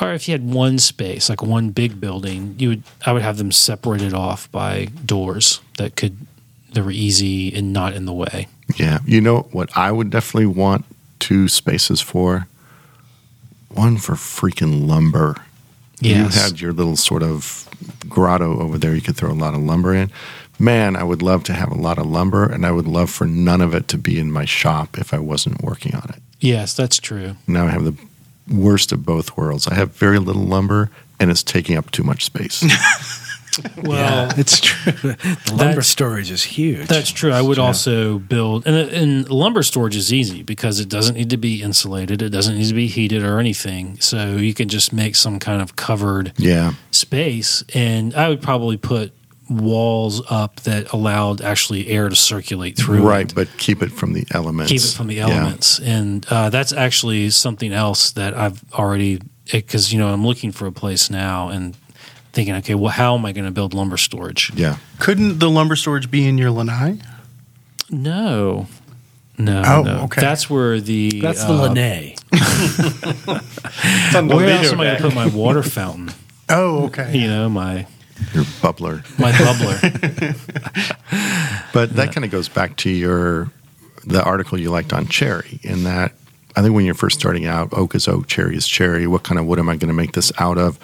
Or if you had one space, like one big building, you would I would have them separated off by doors that could that were easy and not in the way. Yeah. You know what I would definitely want two spaces for? One for freaking lumber. Yes. You had your little sort of grotto over there you could throw a lot of lumber in. Man, I would love to have a lot of lumber and I would love for none of it to be in my shop if I wasn't working on it. Yes, that's true. Now I have the worst of both worlds. I have very little lumber and it's taking up too much space. Well, yeah, it's true. The lumber storage is huge. That's true. I would Yeah. also build, and, and lumber storage is easy because it doesn't need to be insulated. It doesn't need to be heated or anything. So you can just make some kind of covered yeah. space. And I would probably put walls up that allowed actually air to circulate through. Right, it. but keep it from the elements. Keep it from the Yeah. elements. And uh, that's actually something else that I've already, because, you know, I'm looking for a place now and thinking, okay, well, how am I going to build lumber storage? Yeah. Couldn't the lumber storage be in your Lanai? No. No, Oh, no. okay. That's where the That's the uh, Lanai. Where else am I going to put my water fountain? Oh, okay. You know, my Your bubbler. my bubbler. But that kind of goes back to your the article you liked on cherry in that I think when you're first starting out, oak is oak, cherry is cherry. What kind of wood am I going to make this out of?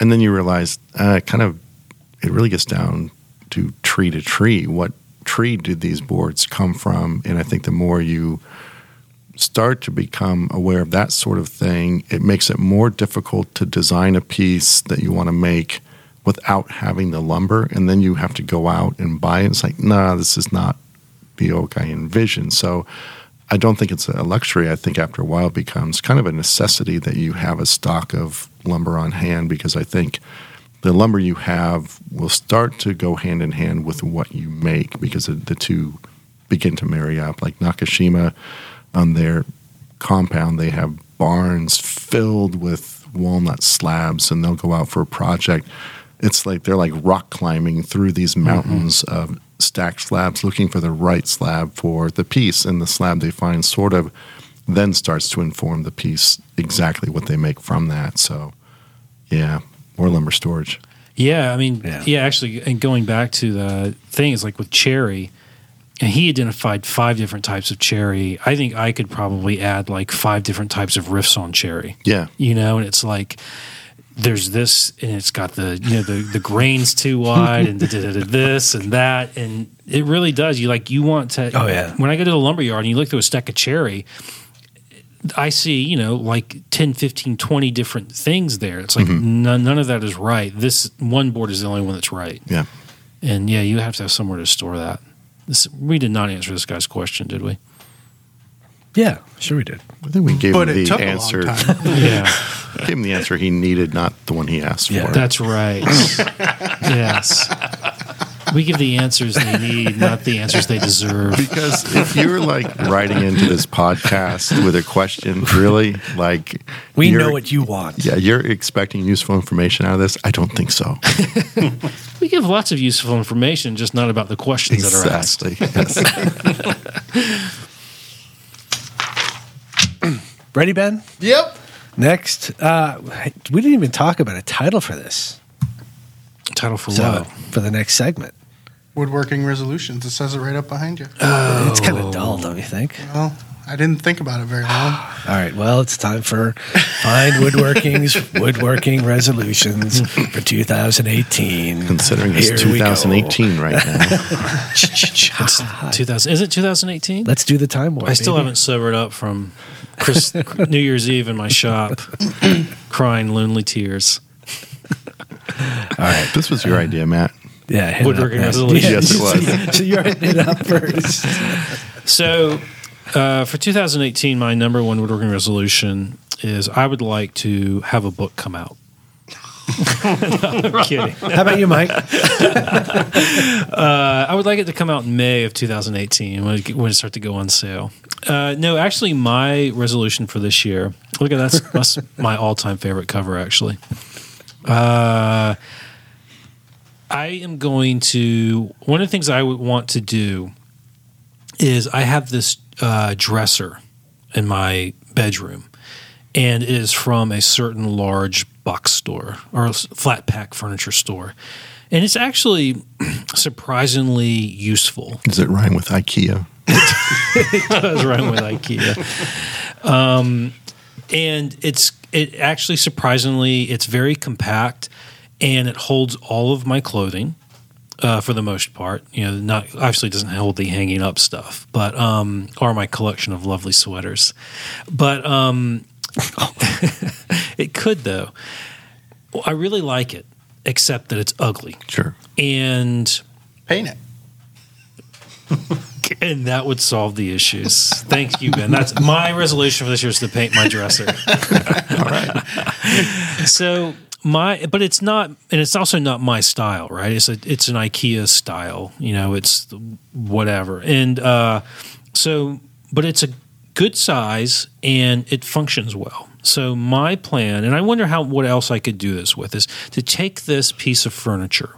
And then you realize uh, kind of it really gets down to tree to tree. What tree did these boards come from? And I think the more you start to become aware of that sort of thing, it makes it more difficult to design a piece that you want to make without having the lumber. And then you have to go out and buy it. It's like, nah, this is not the oak I envisioned. So I don't think it's a luxury. I think after a while it becomes kind of a necessity that you have a stock of lumber on hand because I think the lumber you have will start to go hand in hand with what you make because the two begin to marry up. Like Nakashima on their compound, they have barns filled with walnut slabs, and they'll go out for a project. It's like they're like rock climbing through these mountains mm-hmm. of stacked slabs, looking for the right slab for the piece, and the slab they find sort of then starts to inform the piece exactly what they make from that. So, yeah, more lumber storage. Yeah, I mean, yeah, yeah actually, and going back to the thing is like with cherry, and he identified five different types of cherry. I think I could probably add like five different types of riffs on cherry. Yeah, you know, and it's like there's this, and it's got the you know the the grains too wide, and this and that, and it really does. You like you want to. Oh yeah. When I go to the lumber yard and you look through a stack of cherry, I see, you know, like 10, 15, 20 different things there. It's like mm-hmm. none, none of that is right. This one board is the only one that's right. Yeah. And yeah, you have to have somewhere to store that. This, we did not answer this guy's question, did we? Yeah, sure we did. I think we gave but him the answer. yeah, gave him the answer he needed, not the one he asked yeah, for. That's right. yes. We give the answers they need, not the answers they deserve. Because if you're like writing into this podcast with a question, really, like we know what you want. Yeah, you're expecting useful information out of this. I don't think so. we give lots of useful information, just not about the questions exactly. that are asked. Yes. Ready, Ben? Yep. Next, uh, we didn't even talk about a title for this. Title for so, what? For the next segment. Woodworking resolutions. It says it right up behind you. Oh. It's kind of dull, don't you think? Well, I didn't think about it very long. All right. Well, it's time for Fine Woodworking's Woodworking Resolutions for 2018. Considering it's Here 2018 right now. it's 2000. Is it 2018? Let's do the time warp. I still baby. haven't sobered up from Chris, New Year's Eve in my shop, crying lonely tears. All right. This was your idea, Matt. Yeah. Woodworking resolution. Yes, it was. so you're hitting it up first. So uh, for 2018, my number one woodworking resolution is I would like to have a book come out. no, kidding. How about you, Mike? uh, I would like it to come out in May of 2018 when it, when it starts to go on sale. Uh, no, actually, my resolution for this year. Look at that's, that's my all-time favorite cover. Actually, uh, I am going to. One of the things I would want to do is I have this uh, dresser in my bedroom, and it is from a certain large box store or flat pack furniture store. And it's actually surprisingly useful. Does it rhyme with IKEA? it does rhyme with IKEA. Um, and it's it actually surprisingly it's very compact and it holds all of my clothing uh, for the most part. You know, not obviously doesn't hold the hanging up stuff, but um, or my collection of lovely sweaters. But um, it could though. Well, I really like it, except that it's ugly. Sure. And paint it. and that would solve the issues. Thank you, Ben. That's my resolution for this year is to paint my dresser. All right. So my but it's not and it's also not my style right? It's a it's an ikea style you know it's whatever. And uh so but it's a good size and it functions well. So my plan and i wonder how what else i could do this with is to take this piece of furniture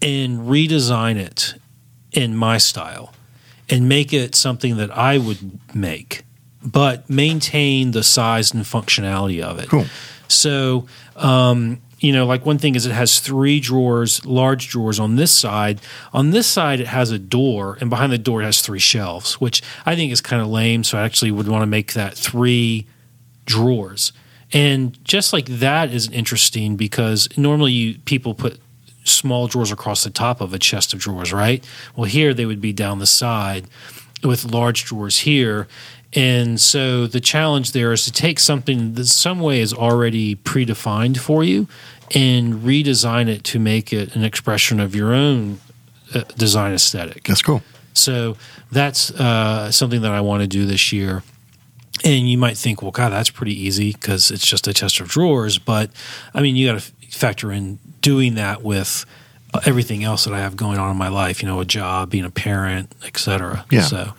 and redesign it in my style and make it something that i would make but maintain the size and functionality of it. Cool. So, um, you know, like one thing is it has three drawers, large drawers on this side. On this side, it has a door, and behind the door, it has three shelves, which I think is kind of lame. So I actually would want to make that three drawers. And just like that is interesting because normally you, people put small drawers across the top of a chest of drawers, right? Well, here they would be down the side with large drawers here. And so the challenge there is to take something that some way is already predefined for you and redesign it to make it an expression of your own uh, design aesthetic. That's cool. So that's uh, something that I want to do this year. And you might think, well, God, that's pretty easy because it's just a chest of drawers. But I mean, you got to factor in doing that with uh, everything else that I have going on in my life. You know, a job, being a parent, etc. Yeah. So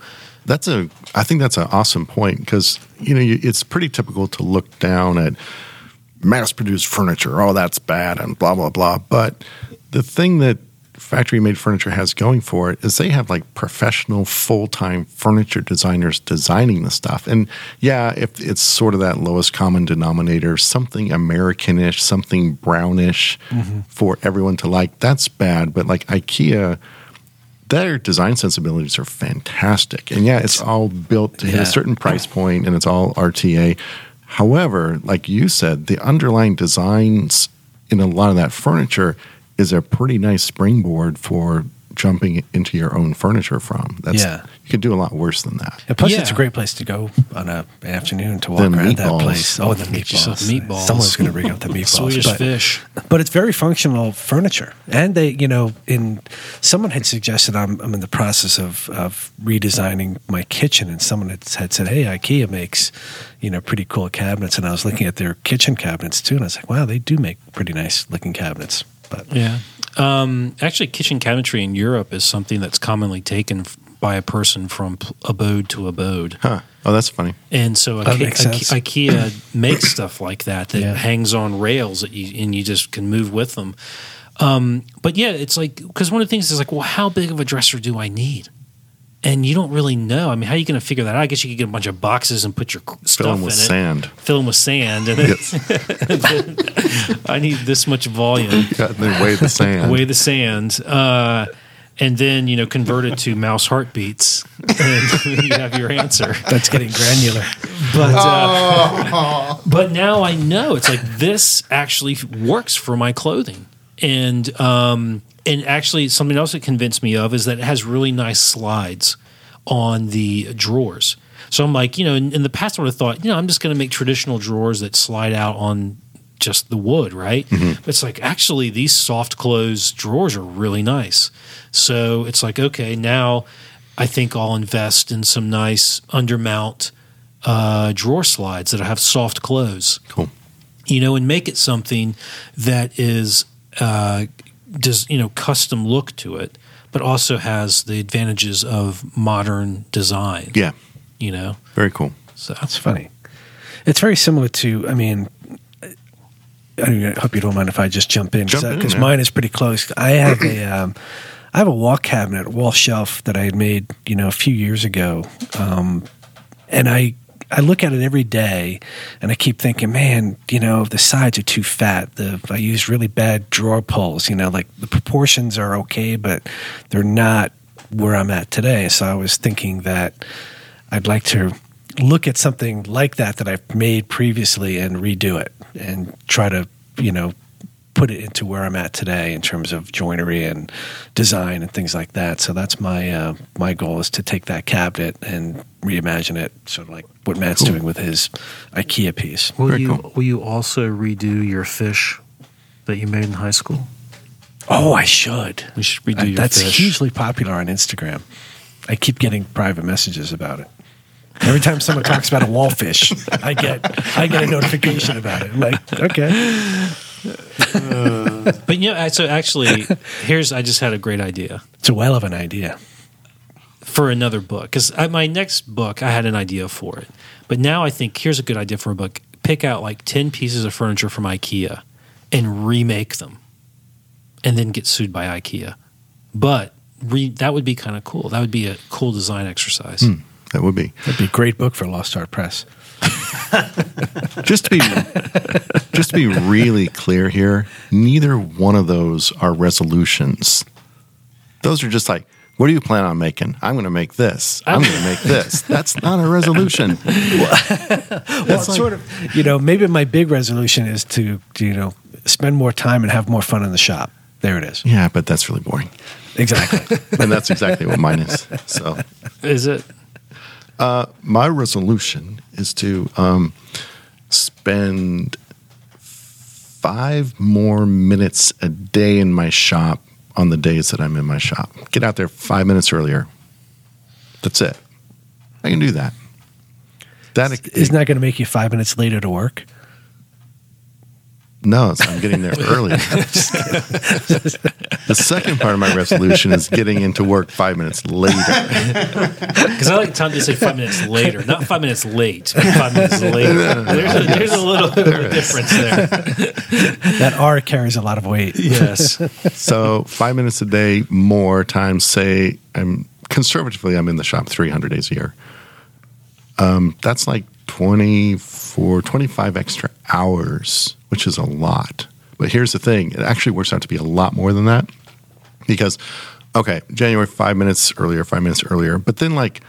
That's a. I think that's an awesome point because you know you, it's pretty typical to look down at mass-produced furniture. Oh, that's bad, and blah blah blah. But the thing that factory-made furniture has going for it is they have like professional, full-time furniture designers designing the stuff. And yeah, if it's sort of that lowest common denominator, something Americanish, something brownish mm-hmm. for everyone to like, that's bad. But like IKEA their design sensibilities are fantastic. And yeah, it's all built to hit Yeah. a certain price point and it's all RTA. However, like you said, the underlying designs in a lot of that furniture is a pretty nice springboard for jumping into your own furniture from. That's Yeah. You could do a lot worse than that. And plus, it's a great place to go on a an afternoon to walk The around that place. Oh, the Get yourself meatballs! meatballs. Someone's going to bring up the meatballs. Swedish but, fish. but it's very functional furniture. And they, you know, in someone had suggested I'm, I'm in the process of of redesigning my kitchen, and someone had, had said, "Hey, IKEA makes, you know, pretty cool cabinets." And I was looking at their kitchen cabinets too, and I was like, "Wow, they do make pretty nice looking cabinets." But Yeah. Um, actually, kitchen cabinetry in Europe is something that's commonly taken f- by a person from p- abode to abode. Huh. Oh, that's funny. And so That Ike- makes sense. Ike- IKEA makes stuff like that that Yeah. hangs on rails that you and you just can move with them. Um, but yeah, it's like because one of the things is like, well, how big of a dresser do I need? And you don't really know. I mean, how are you going to figure that out? I guess you could get a bunch of boxes and put your c- stuff Fill them in with it, sand. fill them with sand, and then, I need this much volume. Cut and then weigh the sand. Weigh the sand. Uh, and then you know convert it to mouse heartbeats, and you have your answer. that's getting granular. But uh, but now I know it's like this actually works for my clothing, and um, and actually something else that convinced me of is that it has really nice slides on the drawers. So I'm like, you know, in, in the past I would have thought, you know, I'm just going to make traditional drawers that slide out on just the wood, right? But it's like actually these soft close drawers are really nice. So it's like, okay, now I think I'll invest in some nice undermount uh, drawer slides that have soft close. Cool. You know, and make it something that is uh, does you know custom look to it, but also has the advantages of modern design. Yeah. You know, Very cool. so That's funny. It's very similar to, I mean, I hope you don't mind if I just jump in because mine is pretty close. I have a, um, I have a wall cabinet, a wall shelf that I had made, you know, a few years ago, um, and I. I look at it every day, and I keep thinking, man, you know, the sides are too fat. The I use really bad drawer pulls. You know, like the proportions are okay, but they're not where I'm at today. So I was thinking that I'd like to look at something like that that I've made previously and redo it and try to, you know, put it into where I'm at today in terms of joinery and design and things like that. So that's my uh, my goal is to take that cabinet and reimagine it, sort of like what Matt's doing with his IKEA piece. will Very you cool. will you also redo your fish that you made in high school? Oh, I should. We should redo Uh, your that's fish. hugely popular on Instagram. I keep getting private messages about it. Every time someone talks about a wallfish, I get I get a notification about it. I'm like, okay, But you know, so actually, here's I just had a great idea. it's a well of an idea. for another book because my next book I had an idea for it, but now I think here's a good idea for a book: pick out like ten pieces of furniture from IKEA and remake them, and then get sued by IKEA. But re- that would be kind of cool. That would be a cool design exercise. Hmm. That would be. That'd be a great book for Lost Art Press. just to be just to be really clear here, neither one of those are resolutions. Those are just like, what do you plan on making? I'm going to make this. I'm going to make this. That's not a resolution. Well, it's sort of, you know, maybe my big resolution is to, to, you know, spend more time and have more fun in the shop. There it is. Yeah, but that's really boring. Exactly. And that's exactly what mine is. So Is it? My resolution is to um, spend five more minutes a day in my shop on the days that I'm in my shop. Get out there five minutes earlier. That's it. I can do that. That Isn't that going to make you five minutes later to work? No, it's, I'm getting there early. the second part of my resolution is getting into work five minutes later. Because I like Tom to say five minutes later, not five minutes late, five minutes later. There's a, there's a little bit of a difference there. That R carries a lot of weight. Yes. So five minutes a day more times say I'm conservatively I'm in the shop 300 days a year. Um, that's like 24, 25 extra hours, which is a lot. But here's the thing: it actually works out to be a lot more than that because, okay, January five minutes earlier, five minutes earlier, but then like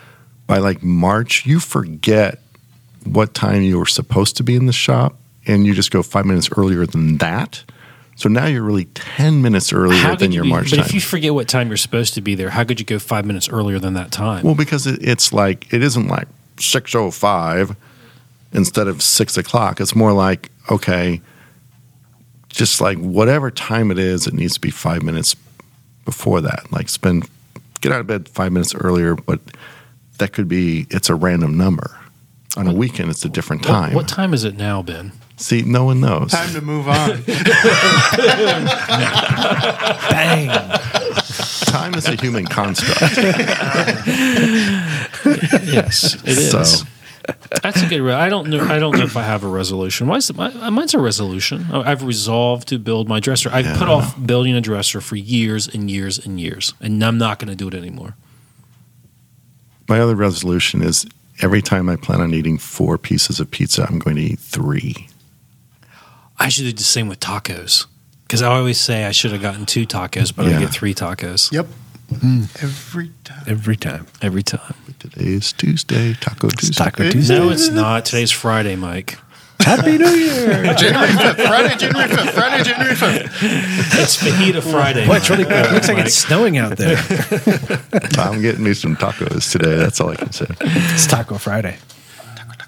by like March, you forget what time you were supposed to be in the shop, and you just go five minutes earlier than that. So now you're really ten minutes earlier How than could you your March but time. if you forget what time you're supposed to be there, how could you go five minutes earlier than that time? Well, because it, it's like it isn't like six oh five instead of six o'clock. It's more like okay, just like whatever time it is, it needs to be five minutes before that. Like spend get out of bed five minutes earlier, but that could be it's a random number. On a weekend, it's a different time. What, time is it now, Ben? See, no one knows. Time to move on. Bang. Time is a human construct. Yes, it is. So- That's a good. Re- I don't know. I don't know if I have a resolution. Why is it, my, mine's a resolution. I've resolved to build my dresser. I've put off building a dresser for years and years and years, and I'm not going to do it anymore. My other resolution is every time I plan on eating four pieces of pizza, I'm going to eat three. I should do the same with tacos because I always say I should have gotten two tacos, but Yeah. I get three tacos yep. Mm. Every time. Every time. every time. Today is Tuesday, Taco It's Tuesday. Taco Tuesday. No, it's not. Today's Friday, Mike. Happy New Year. January 5th. Friday, January 5th. Friday, January 5th. It's Fajita Friday. Boy, it's really Mike. it looks like it's snowing out there. I'm getting me some tacos today. That's all I can say. It's Taco Friday.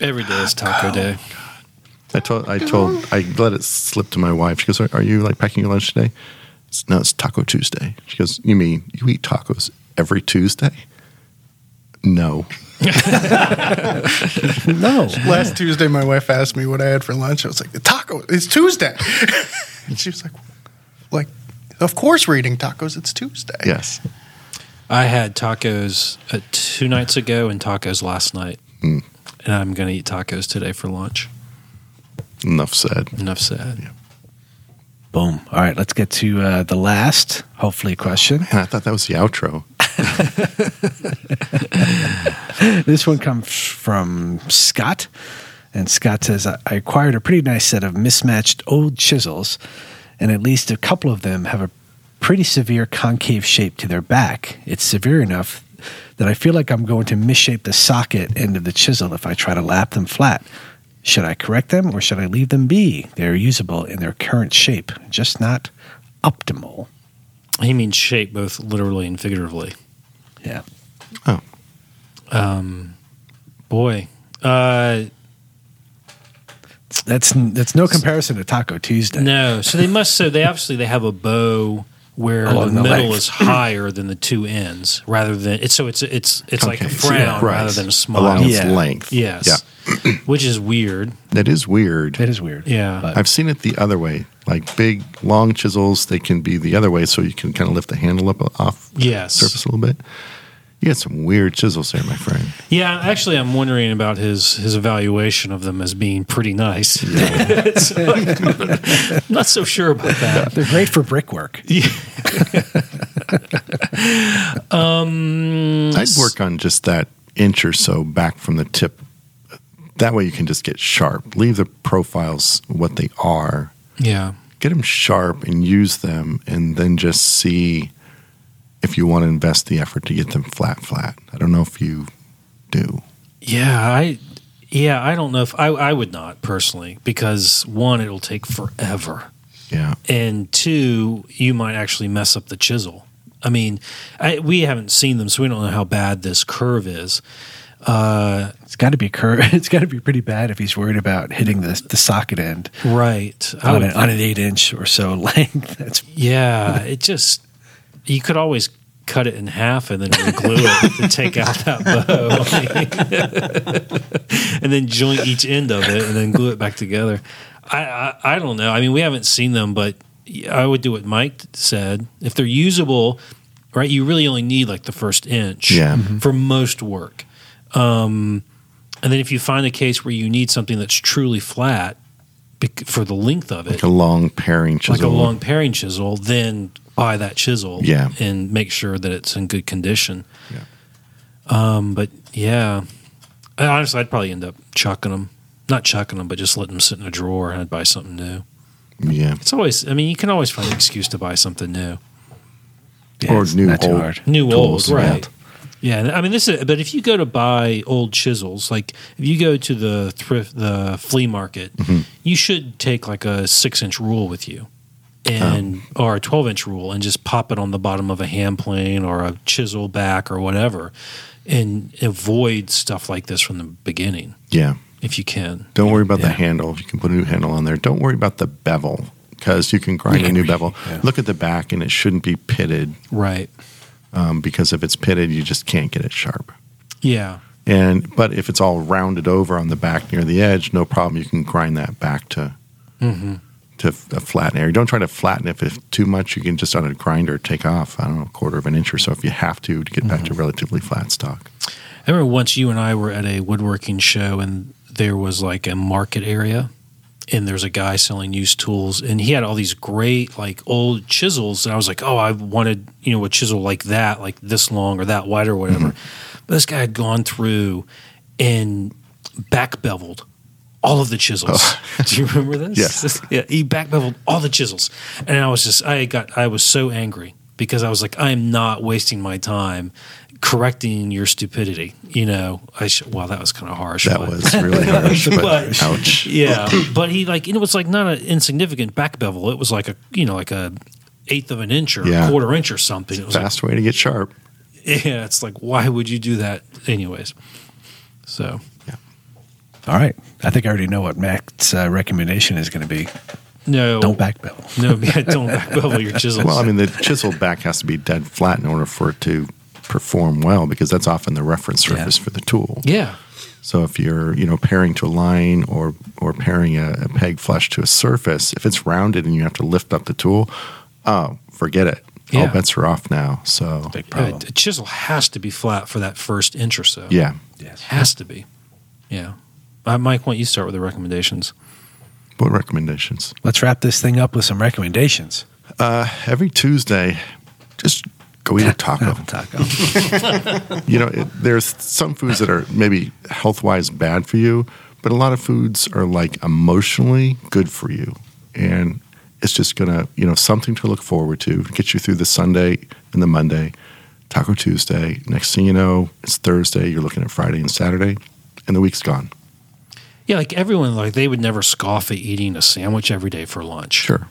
every day is Taco Day. I told, I told, I let it slip to my wife. She goes, "Are you like packing your lunch today?" It's, no, it's Taco Tuesday. She goes, "You mean you eat tacos every Tuesday?" No. No. Last Tuesday, my wife asked me what I had for lunch. I was like, the taco. It's Tuesday. and she was like, like, of course we're eating tacos. It's Tuesday. Yes. I had tacos uh, two nights ago and tacos last night, Mm. and I'm going to eat tacos today for lunch. Enough said. Enough said. Boom. All right, let's get to uh, the last, hopefully, question. And I thought that was the outro. This one comes from Scott. And Scott says, I acquired a pretty nice set of mismatched old chisels, and at least a couple of them have a pretty severe concave shape to their back. It's severe enough that I feel like I'm going to misshape the socket end of the chisel if I try to lap them flat. Should I correct them or should I leave them be? They're usable in their current shape, just not optimal. He means shape both literally and figuratively. Yeah. Oh. Um, boy, uh, That's that's no comparison to Taco Tuesday. no. So they must. So they obviously they have a bow where Along the the middle length. is higher than the two ends, rather than it's so it's it's it's like a frown yeah, right. rather than a smile. Along its Yeah. length. Yes, which is weird. That is weird. That is weird. Yeah. But I've seen it the other way. Like big, long chisels, they can be the other way, so you can kind of lift the handle up uh, off Yes. the surface a little bit. You got some weird chisels there, my friend. Yeah, actually, I'm wondering about his his evaluation of them as being pretty nice. So, I'm not so sure about that. they're great for brickwork. Um, I'd work on just that inch or so back from the tip. That way you can just get sharp. Leave the profiles what they are. Yeah, Get them sharp and use them, and then just see if you want to invest the effort to get them flat, flat. I don't know if you do. yeah, I yeah, I don't know if I I would not personally because one, it'll take forever. Yeah. and two, you might actually mess up the chisel. I mean, I, we haven't seen them, so we don't know how bad this curve is. Uh, It's got to be cur- It's got to be pretty bad if he's worried about hitting the the socket end right. On, would an on an eight inch or so length. That's Yeah, it just you could always cut it in half and then glue it to take out that bow, and then joint each end of it and then glue it back together. I, I I don't know. I mean, we haven't seen them, but I would do what Mike said. If they're usable, right, you really only need like the first inch Yeah. for most work. Um, and then if you find a case where you need something that's truly flat for the length of it, Like a long paring chisel. like a long paring chisel, then buy that chisel Yeah. and make sure that it's in good condition. Yeah. Um, but yeah, I, honestly, I'd probably end up chucking them. Not chucking them, but just letting them sit in a drawer and I'd buy something new. Yeah. It's always, I mean, you can always find an excuse to buy something new. yeah, Or new old. hard. New Tools, old, right. Yeah, I mean this is. But if you go to buy old chisels, like if you go to the thrift, the flea market, Mm-hmm. you should take like a six inch rule with you, and Oh. or a twelve inch rule, and just pop it on the bottom of a hand plane or a chisel back or whatever, and avoid stuff like this from the beginning Yeah. if you can. Don't worry about the handle. If you can put a new handle on there, don't worry about the bevel because you can grind a new bevel. Yeah. Look at the back, and it shouldn't be pitted Right. Um, because if it's pitted, you just can't get it sharp. Yeah. And but if it's all rounded over on the back near the edge, no problem. You can grind that back to Mm-hmm. to a flatten area. Don't try to flatten it. If too much, you can just on a grinder take off. I don't know, a quarter of an inch or so if you have to to get back Mm-hmm. to relatively flat stock. I remember once you and I were at a woodworking show and there was like a market area and there's a guy selling used tools and he had all these great like old chisels and I was like, "Oh, I wanted, you know, a chisel like that, like this long or that wide or mm-hmm. whatever." But this guy had gone through and back beveled all of the chisels. Oh. Do you remember this? Yes. Yeah, he back beveled all the chisels. And I was just I got I was so angry because I was like, I am not wasting my time correcting your stupidity. You know, I sh- well, that was kind of harsh. That but- was really harsh, but, But- ouch. yeah, but he like it was like not an insignificant back bevel. It was like a you know like a eighth of an inch or Yeah. a quarter inch or something. It was like, Fast way to get sharp. yeah, it's like why would you do that anyways? So yeah. All right. I think I already know what Matt's uh, recommendation is going to be. no, Don't back bevel. no, yeah, don't back bevel your chisel. Well, I mean, the chisel back has to be dead flat in order for it to perform well because that's often the reference Yeah. surface for the tool. yeah, So if you're, you know, paring to a line or or paring a, a peg flush to a surface, if it's rounded and you have to lift up the tool, oh, forget it. All bets are off now. So Big a, problem. a chisel has to be flat for that first inch or so. yeah. Yes. has to be. Yeah, uh, Mike, why don't you start with the recommendations? What recommendations? Let's wrap this thing up with some recommendations. Uh, every Tuesday, just go eat a taco. Taco. you know, it, there's some foods that are maybe health wise bad for you, but a lot of foods are like emotionally good for you. And it's just going to, you know, something to look forward to, get you through the Sunday and the Monday, Taco Tuesday. Next thing you know, it's Thursday, you're looking at Friday and Saturday, and the week's gone. Yeah, like everyone, like they would never scoff at eating a sandwich every day for lunch. Sure.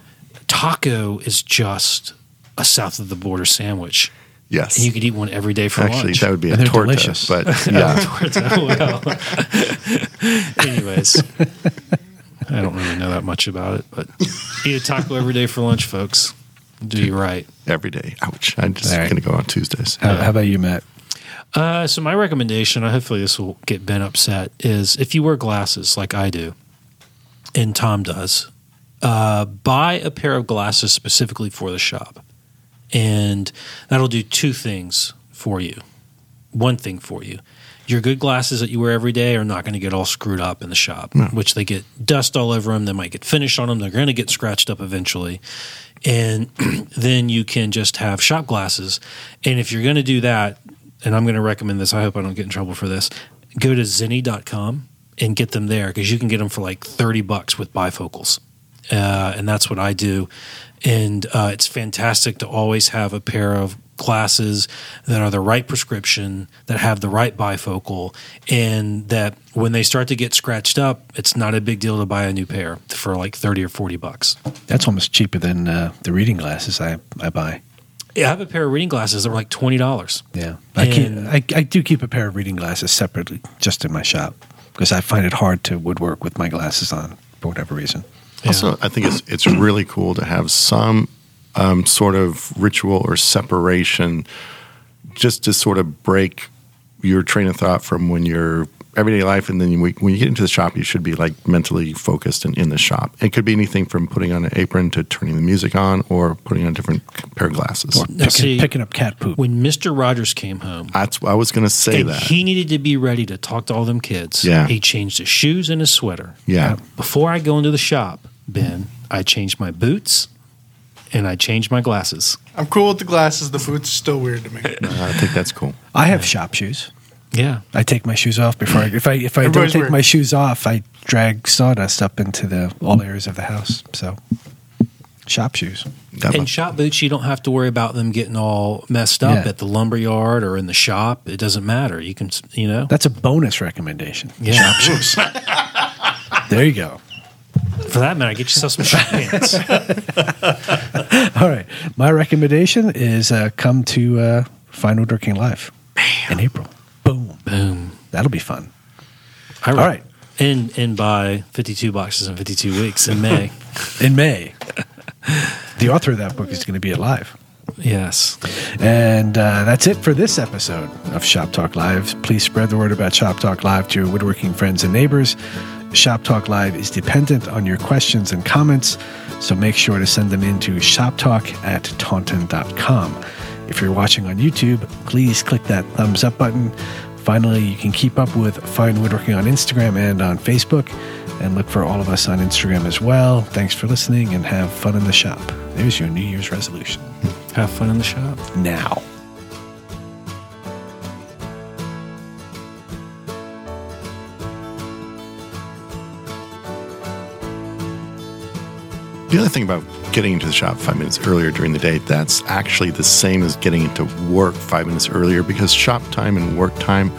Taco is just a south of the border sandwich, Yes. and you could eat one every day for Actually, lunch. that would be a And they're torta. delicious. But yeah, well, anyways, I don't really know that much about it, but eat a taco every day for lunch, folks. Do you right? every day. Ouch. I'm just All right. going to go on Tuesdays. How, how about you, Matt? Uh, so my recommendation, hopefully this will get Ben upset, is if you wear glasses like I do, and Tom does, uh, buy a pair of glasses specifically for the shop, and that'll do two things for you. One thing for you, your good glasses that you wear every day are not going to get all screwed up in the shop, which they get dust all over them. They might get finish on them. They're going to get scratched up eventually. And then you can just have shop glasses. And if you're going to do that, and I'm going to recommend this, I hope I don't get in trouble for this, go to zenni.com and get them there because you can get them for like 30 bucks with bifocals. Uh, and that's what I do. And uh, it's fantastic to always have a pair of glasses that are the right prescription, that have the right bifocal, and that when they start to get scratched up, it's not a big deal to buy a new pair for like 30 or 40 bucks. That's almost cheaper than uh, the reading glasses I, I buy. Yeah, I have a pair of reading glasses that were like $20. Yeah, I, keep, I, I do keep a pair of reading glasses separately, just in my shop, because I find it hard to woodwork with my glasses on for whatever reason. Also, I think it's it's really cool to have some um, sort of ritual or separation, just to sort of break your train of thought from when you're everyday life, and then you, when you get into the shop, you should be like mentally focused and in the shop. It could be anything from putting on an apron to turning the music on, or putting on a different pair of glasses. Or picking, see- picking up cat poop. When Mr. Rogers came home, That's I was going to say and that. he needed to be ready to talk to all them kids. Yeah. He changed his shoes and his sweater. yeah, Before I go into the shop, Ben, I changed my boots and I changed my glasses. I'm cool with the glasses. The boots are still weird to me. Uh, I think that's cool. I have shop shoes. Yeah. I take my shoes off before I, if I if I don't take weird. my shoes off, I drag sawdust up into the all areas of the house. So, shop shoes. That And much. shop boots, you don't have to worry about them getting all messed up Yeah. at the lumber yard or in the shop. It doesn't matter. You can, you know. That's a bonus recommendation. Yeah. Shop shoes. there you go. For that matter, get yourself some shop pants. All right. My recommendation is uh, come to uh, Fine Woodworking Live in April. Boom. Boom. That'll be fun. All right. And and buy 52 boxes in 52 weeks in May. In May, the author of that book is going to be alive. Yes. And uh, that's it for this episode of Shop Talk Live. Please spread the word about Shop Talk Live to your woodworking friends and neighbors. Shop Talk Live is dependent on your questions and comments, so make sure to send them in to shoptalk at taunton.com. If you're watching on YouTube, please click that thumbs up button. Finally, you can keep up with Fine Woodworking on Instagram and on Facebook, and look for all of us on Instagram as well. Thanks for listening and have fun in the shop. There's your New Year's resolution. Have fun in the shop. Now. The other thing about getting into the shop five minutes earlier during the day, that's actually the same as getting into work five minutes earlier because shop time and work time,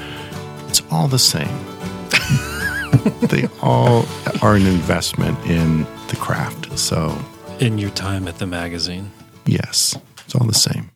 it's all the same. they all are an investment in the craft. So, In your time at the magazine. yes, it's all the same.